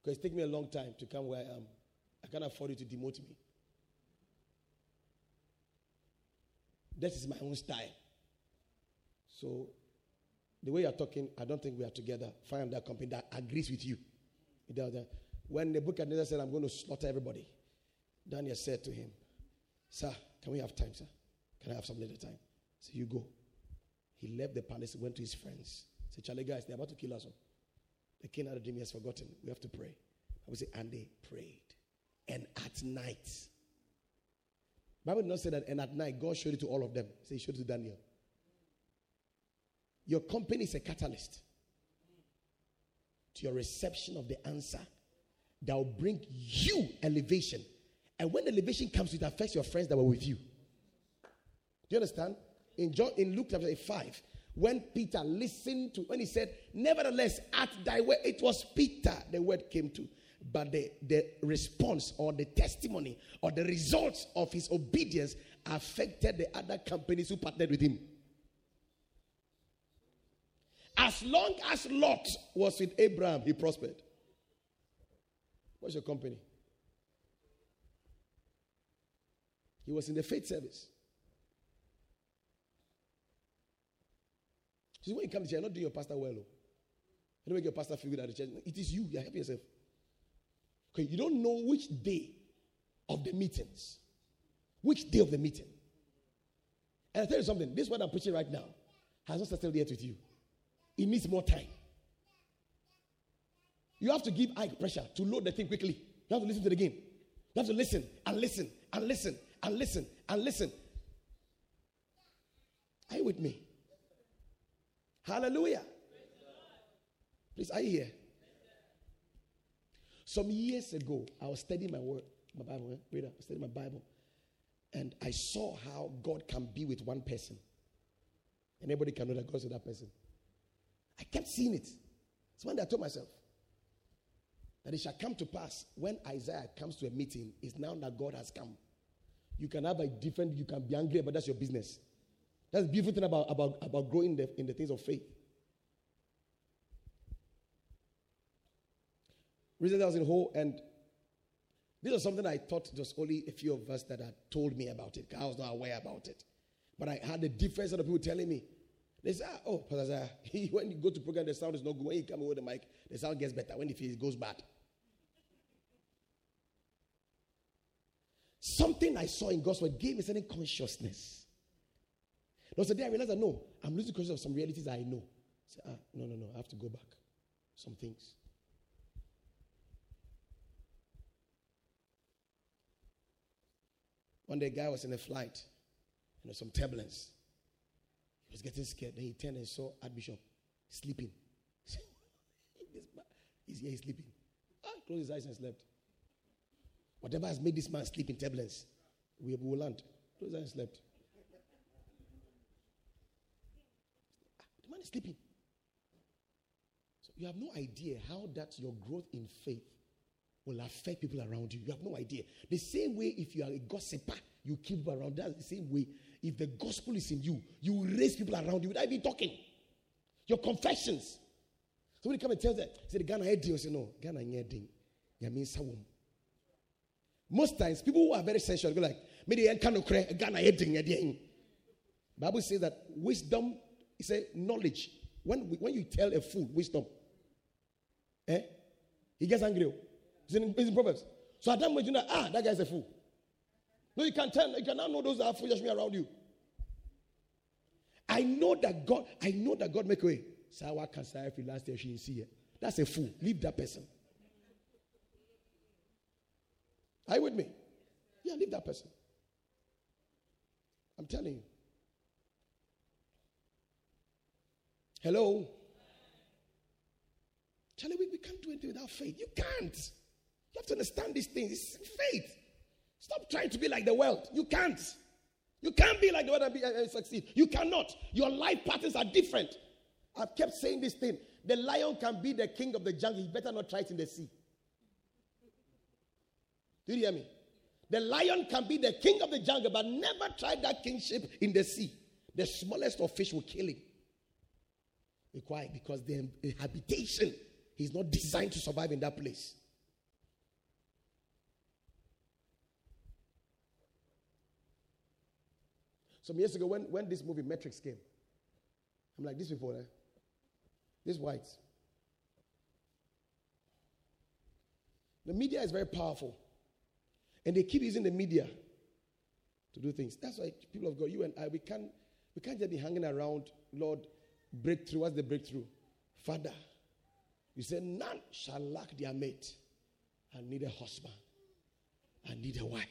Because it takes me a long time to come where I am. I can't afford you to demote me. This is my own style. So, the way you're talking, I don't think we are together. Find that company that agrees with you. When the said, I'm going to slaughter everybody, Daniel said to him, Sir, can we have time, sir? Can I have some little time? So you go. He left the palace, went to his friends. Said, Charlie, guys, they're about to kill us. All. The king had a dream has forgotten. We have to pray. I would say, and they prayed. And at night, Bible does not say that, and at night, God showed it to all of them. Say, he showed it to Daniel. Your company is a catalyst to your reception of the answer that will bring you elevation. And when elevation comes, it affects your friends that were with you. Do you understand? In John, in Luke chapter 5, when Peter listened to, when he said, Nevertheless, at thy word, it was Peter the word came to. But the, the response or the testimony or the results of his obedience affected the other companies who partnered with him. As long as Lot was with Abraham, he prospered. What's your company? He was in the faith service. See, when you come to church, you're not doing your pastor well. Oh. You don't make your pastor feel good at the church. It is you. You're helping yourself. Okay, you don't know which day of the meetings. Which day of the meeting. And I tell you something, this what I'm preaching right now has not settled yet with you. It needs more time. You have to give eye pressure to load the thing quickly. You have to listen to the game. You have to listen and listen and listen and listen and listen. Are you with me? Hallelujah. Please, are you here? Some years ago, I was studying my word, my Bible, eh? reader, I was studying my Bible, and I saw how God can be with one person. Anybody can know that God's with that person. I kept seeing it. So one day I told myself that it shall come to pass when Isaiah comes to a meeting, it's now that God has come. You can have a different, you can be angry, but that's your business. That's the beautiful thing about, about, about growing the, in the things of faith. Recently, I was in Ho, and this was something I thought just only a few of us that had told me about it. I was not aware about it. But I had a different set of people telling me. They say, oh, Pastor when you go to program, the sound is not good. When you come with the mic, the sound gets better. When it goes bad. Something I saw in God's word gave me certain consciousness. There was a I realized that no, I'm losing consciousness of some realities I know. Said, ah, no, no, no, I have to go back. Some things. One day, a guy was in a flight, you know, some turbulence. He was getting scared. Then he turned and saw Archbishop sleeping. he's here, he's sleeping. Ah, closed his eyes and slept. Whatever has made this man sleep in turbulence, we will land. Closed his eyes and slept. The man is sleeping. So you have no idea how that your growth in faith will affect people around you. You have no idea. The same way, if you are a gossiper, you keep around. That's the same way. If the gospel is in you, you will raise people around you without even talking. Your confessions. Somebody come and tell that. Say the Ghana head You say no. Ghana heading. Yeah, means Most times, people who are very sensual go like, maybe I can't Ghana heading. Bible says that wisdom is a knowledge. When, when you tell a fool wisdom, eh, he gets angry. It's in, it's in Proverbs. So at that moment, you know, ah, that guy's a fool. No, you can tell, you cannot know those that are foolish around you. I know that God, I know that God make way. Sawa Kasai last year she didn't see it. That's a fool. Leave that person. Are you with me? Yeah, leave that person. I'm telling you. Hello? Charlie, we, we can't do anything without faith. You can't. You have to understand these things. It's faith. Stop trying to be like the world. You can't. You can't be like the world and, be, and succeed. You cannot. Your life patterns are different. I've kept saying this thing. The lion can be the king of the jungle. He better not try it in the sea. Do you hear me? The lion can be the king of the jungle, but never try that kingship in the sea. The smallest of fish will kill him. Why? Because the habitation, is not designed to survive in that place. Some years ago, when, when this movie Matrix came, I'm like, these people, eh? these whites. The media is very powerful. And they keep using the media to do things. That's why people of God, you and I, we can't, we can't just be hanging around, Lord, breakthrough. What's the breakthrough? Father, you said, none shall lack their mate. I need a husband. I need a wife.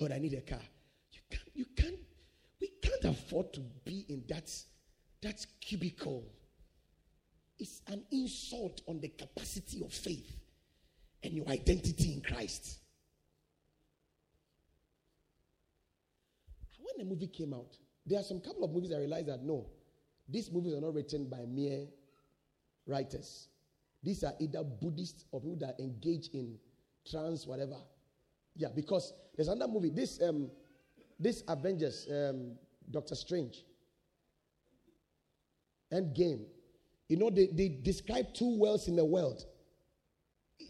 Lord, I need a car. You can't, you can't, can't afford to be in that, that cubicle. It's an insult on the capacity of faith and your identity in Christ. When the movie came out, there are some couple of movies I realized that no, these movies are not written by mere writers. These are either Buddhists or people that engage in trance, whatever. Yeah, because there's another movie. This um, this Avengers, um, Doctor Strange, End game. You know, they, they describe two worlds in the world.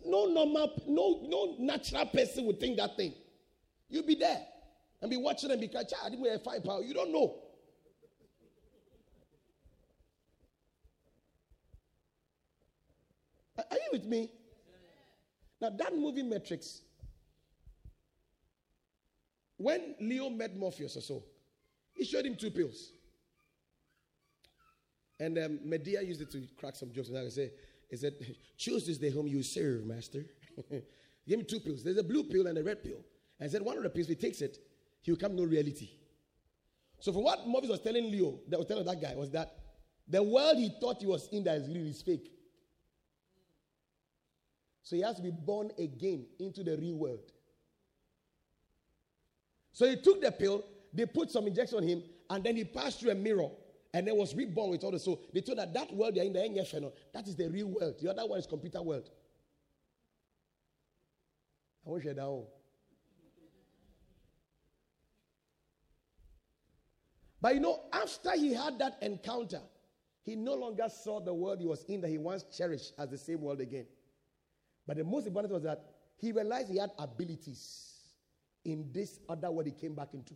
No normal, no, no natural person would think that thing. You'll be there and be watching them because ah, I didn't wear five power. You don't know. Are you with me? Now that movie Matrix, when Leo met Morpheus or so, he showed him two pills. And um, Madea used it to crack some jokes. And I say, he said, choose this day whom you serve, master. he gave me two pills. There's a blue pill and a red pill. And I said, one of the pills, if he takes it, he will come no reality. So, for what Morpheus was telling Leo, that was telling that guy, was that the world he thought he was in that is really fake. So he has to be born again into the real world. So he took the pill, they put some injection on him, and then he passed through a mirror and then was reborn with all the soul. They told that that world they're in the NFN, that is the real world. The other one is computer world. I you to know. But you know, after he had that encounter, he no longer saw the world he was in that he once cherished as the same world again. But the most important was that he realized he had abilities in this other world he came back into.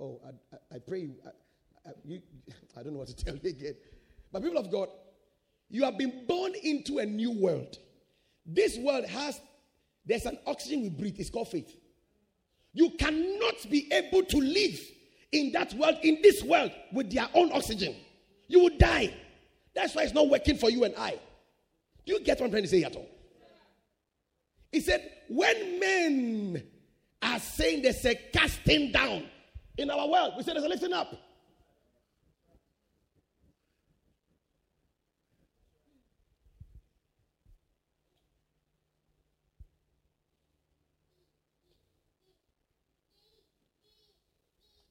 Oh, I, I, I pray you I, you, I don't know what to tell you again. But people of God, you have been born into a new world. This world has, there's an oxygen we breathe. It's called faith. You cannot be able to live in that world, in this world, with their own oxygen. You will die. That's why it's not working for you and I. Do you get what I'm trying to say at all? He said, when men are saying there's a casting down in our world, we say there's a lifting up.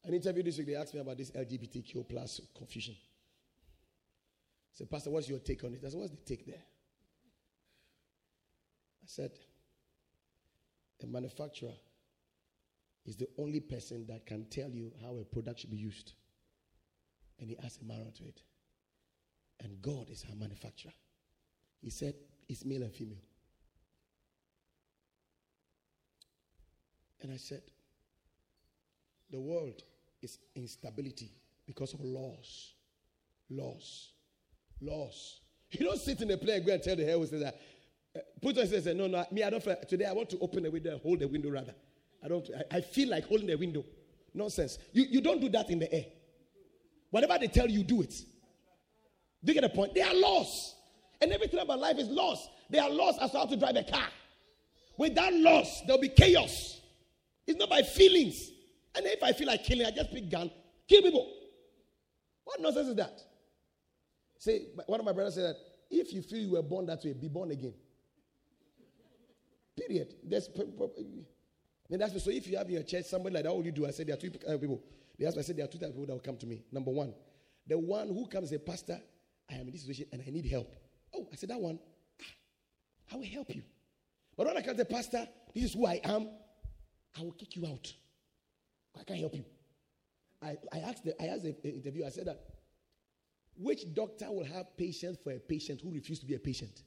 An interview this week, they asked me about this LGBTQ plus confusion. I said, Pastor, what's your take on it? I said, what's the take there? I said, a manufacturer is the only person that can tell you how a product should be used. And he adds a marrow to it. And God is our manufacturer. He said, it's male and female. And I said, the world is instability because of laws. Laws. Laws. You don't sit in a plane and go and tell the hell that. Uh, put on says, no, no, me, I don't. Today I want to open the window and hold the window rather. I don't. I, I feel like holding the window. Nonsense. You, you don't do that in the air. Whatever they tell you, do it. Do you get the point? They are laws. And everything about life is laws. They are laws as to how to drive a car. Without laws, there'll be chaos. It's not by feelings. And if I feel like killing, I just pick gun, kill people. What nonsense is that? Say, one of my brothers said that if you feel you were born that way, be born again. Period. There's that's so if you have in your church somebody like that, will you do? I said there are two people. They asked, I said there are two types of people that will come to me. Number one, the one who comes a pastor, I am in this situation and I need help. Oh, I said that one. Ah, I will help you. But when I come to the pastor, this is who I am. I will kick you out. I can't help you. I, I asked the, I asked the interview, I said that which doctor will have patience for a patient who refused to be a patient?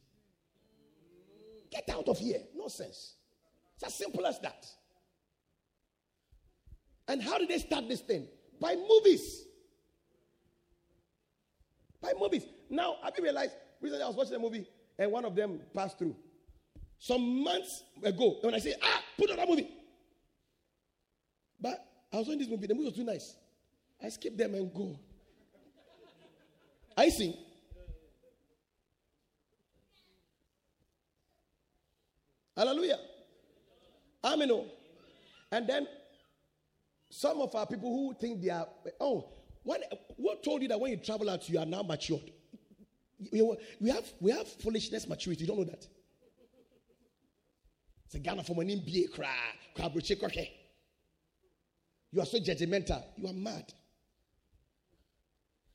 Get out of here. Nonsense. It's as simple as that. And how did they start this thing? By movies. By movies. Now, have you realized? Recently, I was watching a movie and one of them passed through. Some months ago, And when I say, ah, put on that movie. But I was watching this movie. The movie was too nice. I skip them and go. I see. Hallelujah. Amen. And then some of our people who think they are, oh, what, what told you that when you travel out, you are now matured? We have, we have foolishness maturity. You don't know that. It's a Ghana from an MBA cry. You are so judgmental. You are mad.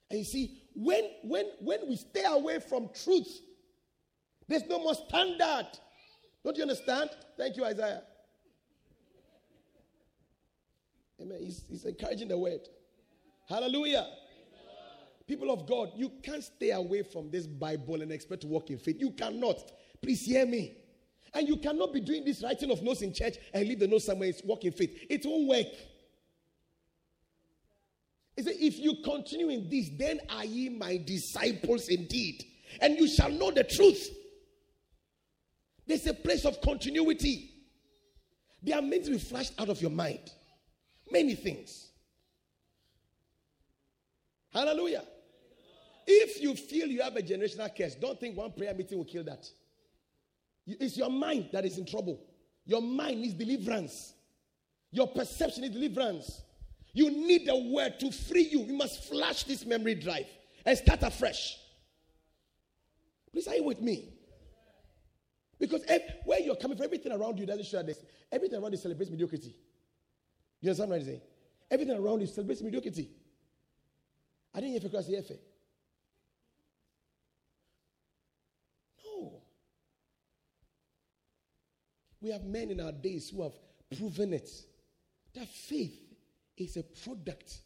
And you see, when when when we stay away from truth, there's no more standard. Don't you understand? Thank you, Isaiah. Amen. He's, he's encouraging the word. Hallelujah. People of God, you can't stay away from this Bible and expect to walk in faith. You cannot. Please hear me. And you cannot be doing this writing of notes in church and leave the notes somewhere. It's walk in faith. It won't work. He said, If you continue in this, then are ye my disciples indeed, and you shall know the truth. There's a place of continuity. There are meant to be flashed out of your mind. Many things. Hallelujah. If you feel you have a generational curse, don't think one prayer meeting will kill that. It's your mind that is in trouble. Your mind needs deliverance. Your perception is deliverance. You need the word to free you. You must flash this memory drive and start afresh. Please, are you with me? Because if, where you're coming from, everything around you doesn't show this. Everything around you celebrates mediocrity. You understand what I'm saying? Everything around you celebrates mediocrity. I didn't hear the No. We have men in our days who have proven it. That faith is a product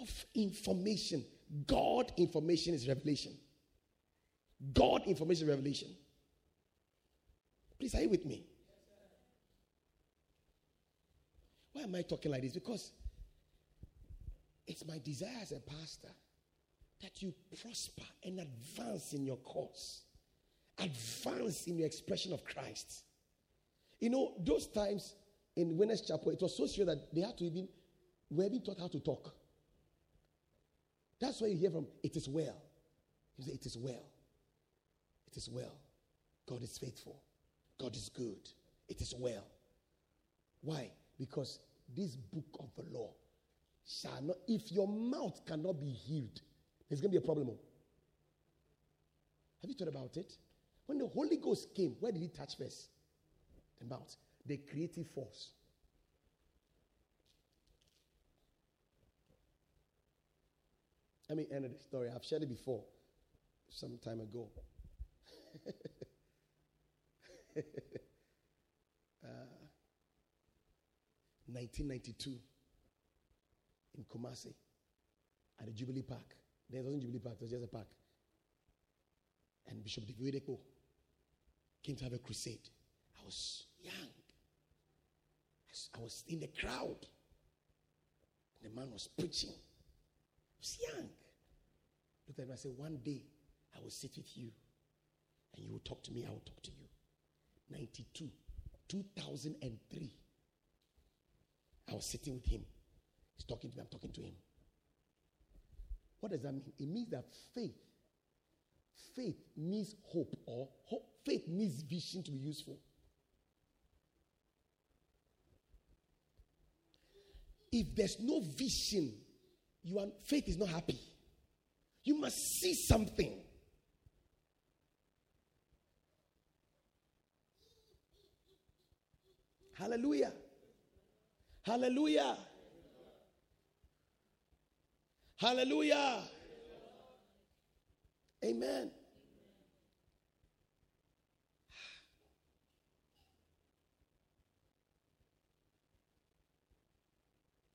of information. God information is revelation. God information revelation. Please, are you with me? Why am I talking like this? Because it's my desire as a eh, pastor that you prosper and advance in your cause, advance in your expression of Christ. You know, those times in Winners Chapel, it was so serious that they had to even we have been taught how to talk. That's why you hear from, it is well. You say, it is well. It is well. God is faithful. God is good. It is well. Why? Because this book of the law shall not, if your mouth cannot be healed, there's going to be a problem. Have you thought about it? When the Holy Ghost came, where did he touch first? The mouth. The creative force. Let me end the story. I've shared it before, some time ago. uh, 1992 in Kumasi at the Jubilee Park. There wasn't Jubilee Park, it was just a park. And Bishop David Oyedepo came to have a crusade. I was young. I was in the crowd. The man was preaching. I was young. Looked at him and said, One day I will sit with you and you will talk to me, I will talk to you. 92, 2003. I was sitting with him. He's talking to me, I'm talking to him. What does that mean? It means that faith, faith needs hope, or hope, faith needs vision to be useful. If there's no vision, you are, faith is not happy. You must see something. Hallelujah. Hallelujah. Hallelujah. Amen.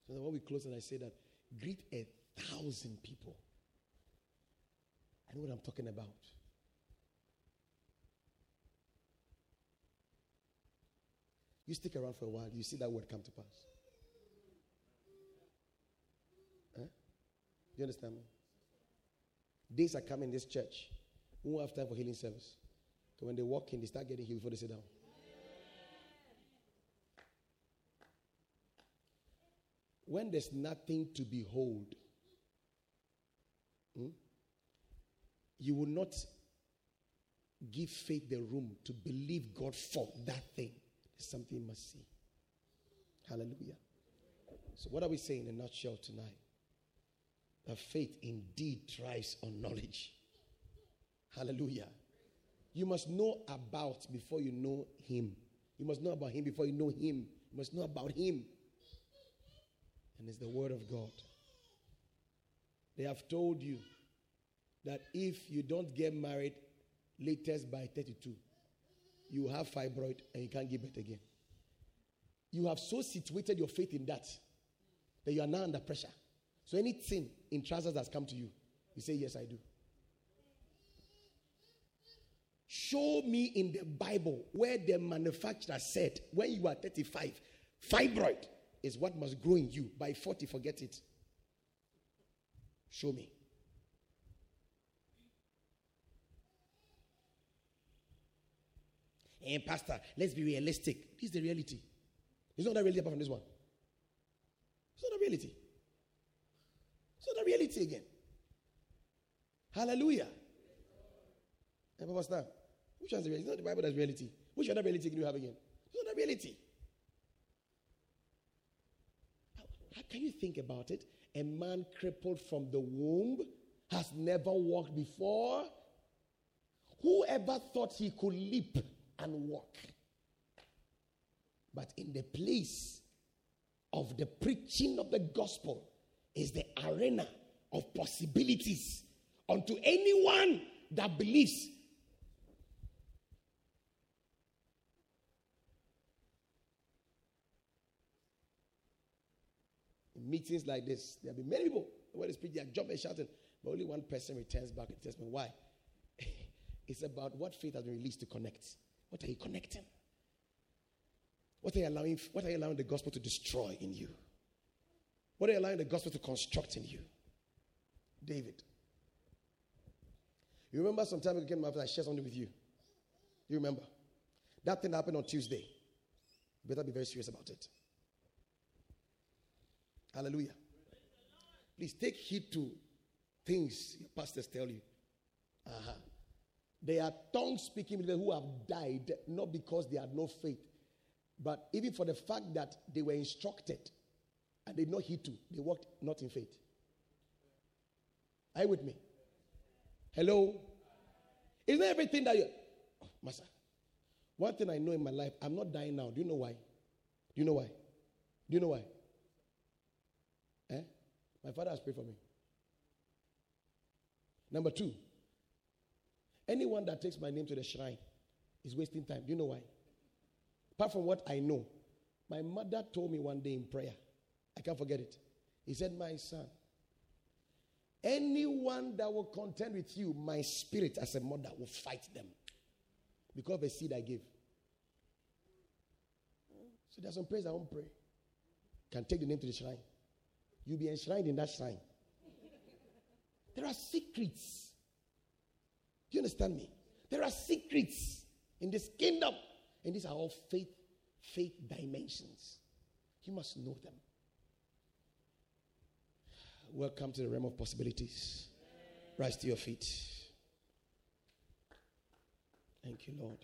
So when we close and I say that, greet a thousand people. I know what I'm talking about. You stick around for a while, you see that word come to pass. You understand me? Days are coming in this church. We won't have time for healing service. So when they walk in, they start getting healed before they sit down. When there's nothing to behold, hmm, you will not give faith the room to believe God for that thing. There's something you must see. Hallelujah. So, what are we saying in a nutshell tonight? That faith indeed thrives on knowledge. Hallelujah. You must know about before you know Him. You must know about Him before you know Him. You must know about Him. And it's the Word of God. They have told you that if you don't get married latest by 32, you have fibroid and you can't give birth again. You have so situated your faith in that that you are now under pressure. So anything in trousers that's come to you, you say, Yes, I do. Show me in the Bible where the manufacturer said, when you are 35, fibroid is what must grow in you. By 40, forget it. Show me. And Pastor, let's be realistic. This is the reality. It's not the reality apart from this one. It's not a reality. Not the reality again. Hallelujah. Eh, and Pastor, which one is the reality? It's not the Bible that's reality. Which other reality can you have again? It's not the reality. How, how can you think about it? A man crippled from the womb has never walked before. Whoever thought he could leap and walk? But in the place of the preaching of the gospel is the arena of possibilities unto anyone that believes. In meetings like this, there will be many people when they speak, they are jumping shouting, but only one person returns back and tells me why. it's about what faith has been released to connect. What are you connecting? What are you allowing, what are you allowing the gospel to destroy in you? What are you allowing the gospel to construct in you? David. You remember some time ago I shared something with you? You remember? That thing happened on Tuesday. You better be very serious about it. Hallelujah. Please take heed to things your pastors tell you. Uh-huh. They are tongue speaking people who have died not because they had no faith, but even for the fact that they were instructed and they did not heed to, they walked not in faith. Are you with me? Hello? Isn't everything that you oh, Master? One thing I know in my life, I'm not dying now. Do you know why? Do you know why? Do you know why? Eh? My father has prayed for me. Number two, anyone that takes my name to the shrine is wasting time. Do you know why? Apart from what I know, my mother told me one day in prayer, I can't forget it. He said, My son, anyone that will contend with you, my spirit as a mother will fight them because of the seed I give. So there's some prayers I won't pray. Can take the name to the shrine. You'll be enshrined in that shrine. There are secrets. Do you understand me? There are secrets in this kingdom. And these are all faith, faith dimensions. You must know them. Welcome to the realm of possibilities. Rise to your feet. Thank you, Lord.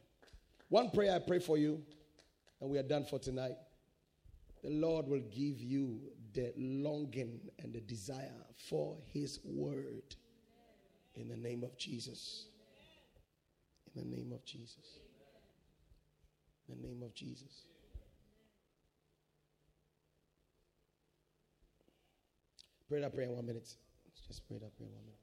One prayer I pray for you, and we are done for tonight. The Lord will give you the longing and the desire for His word in the name of Jesus. In the name of Jesus. In the name of Jesus. Pray that prayer in one minute. Let's Just pray that prayer in one minute.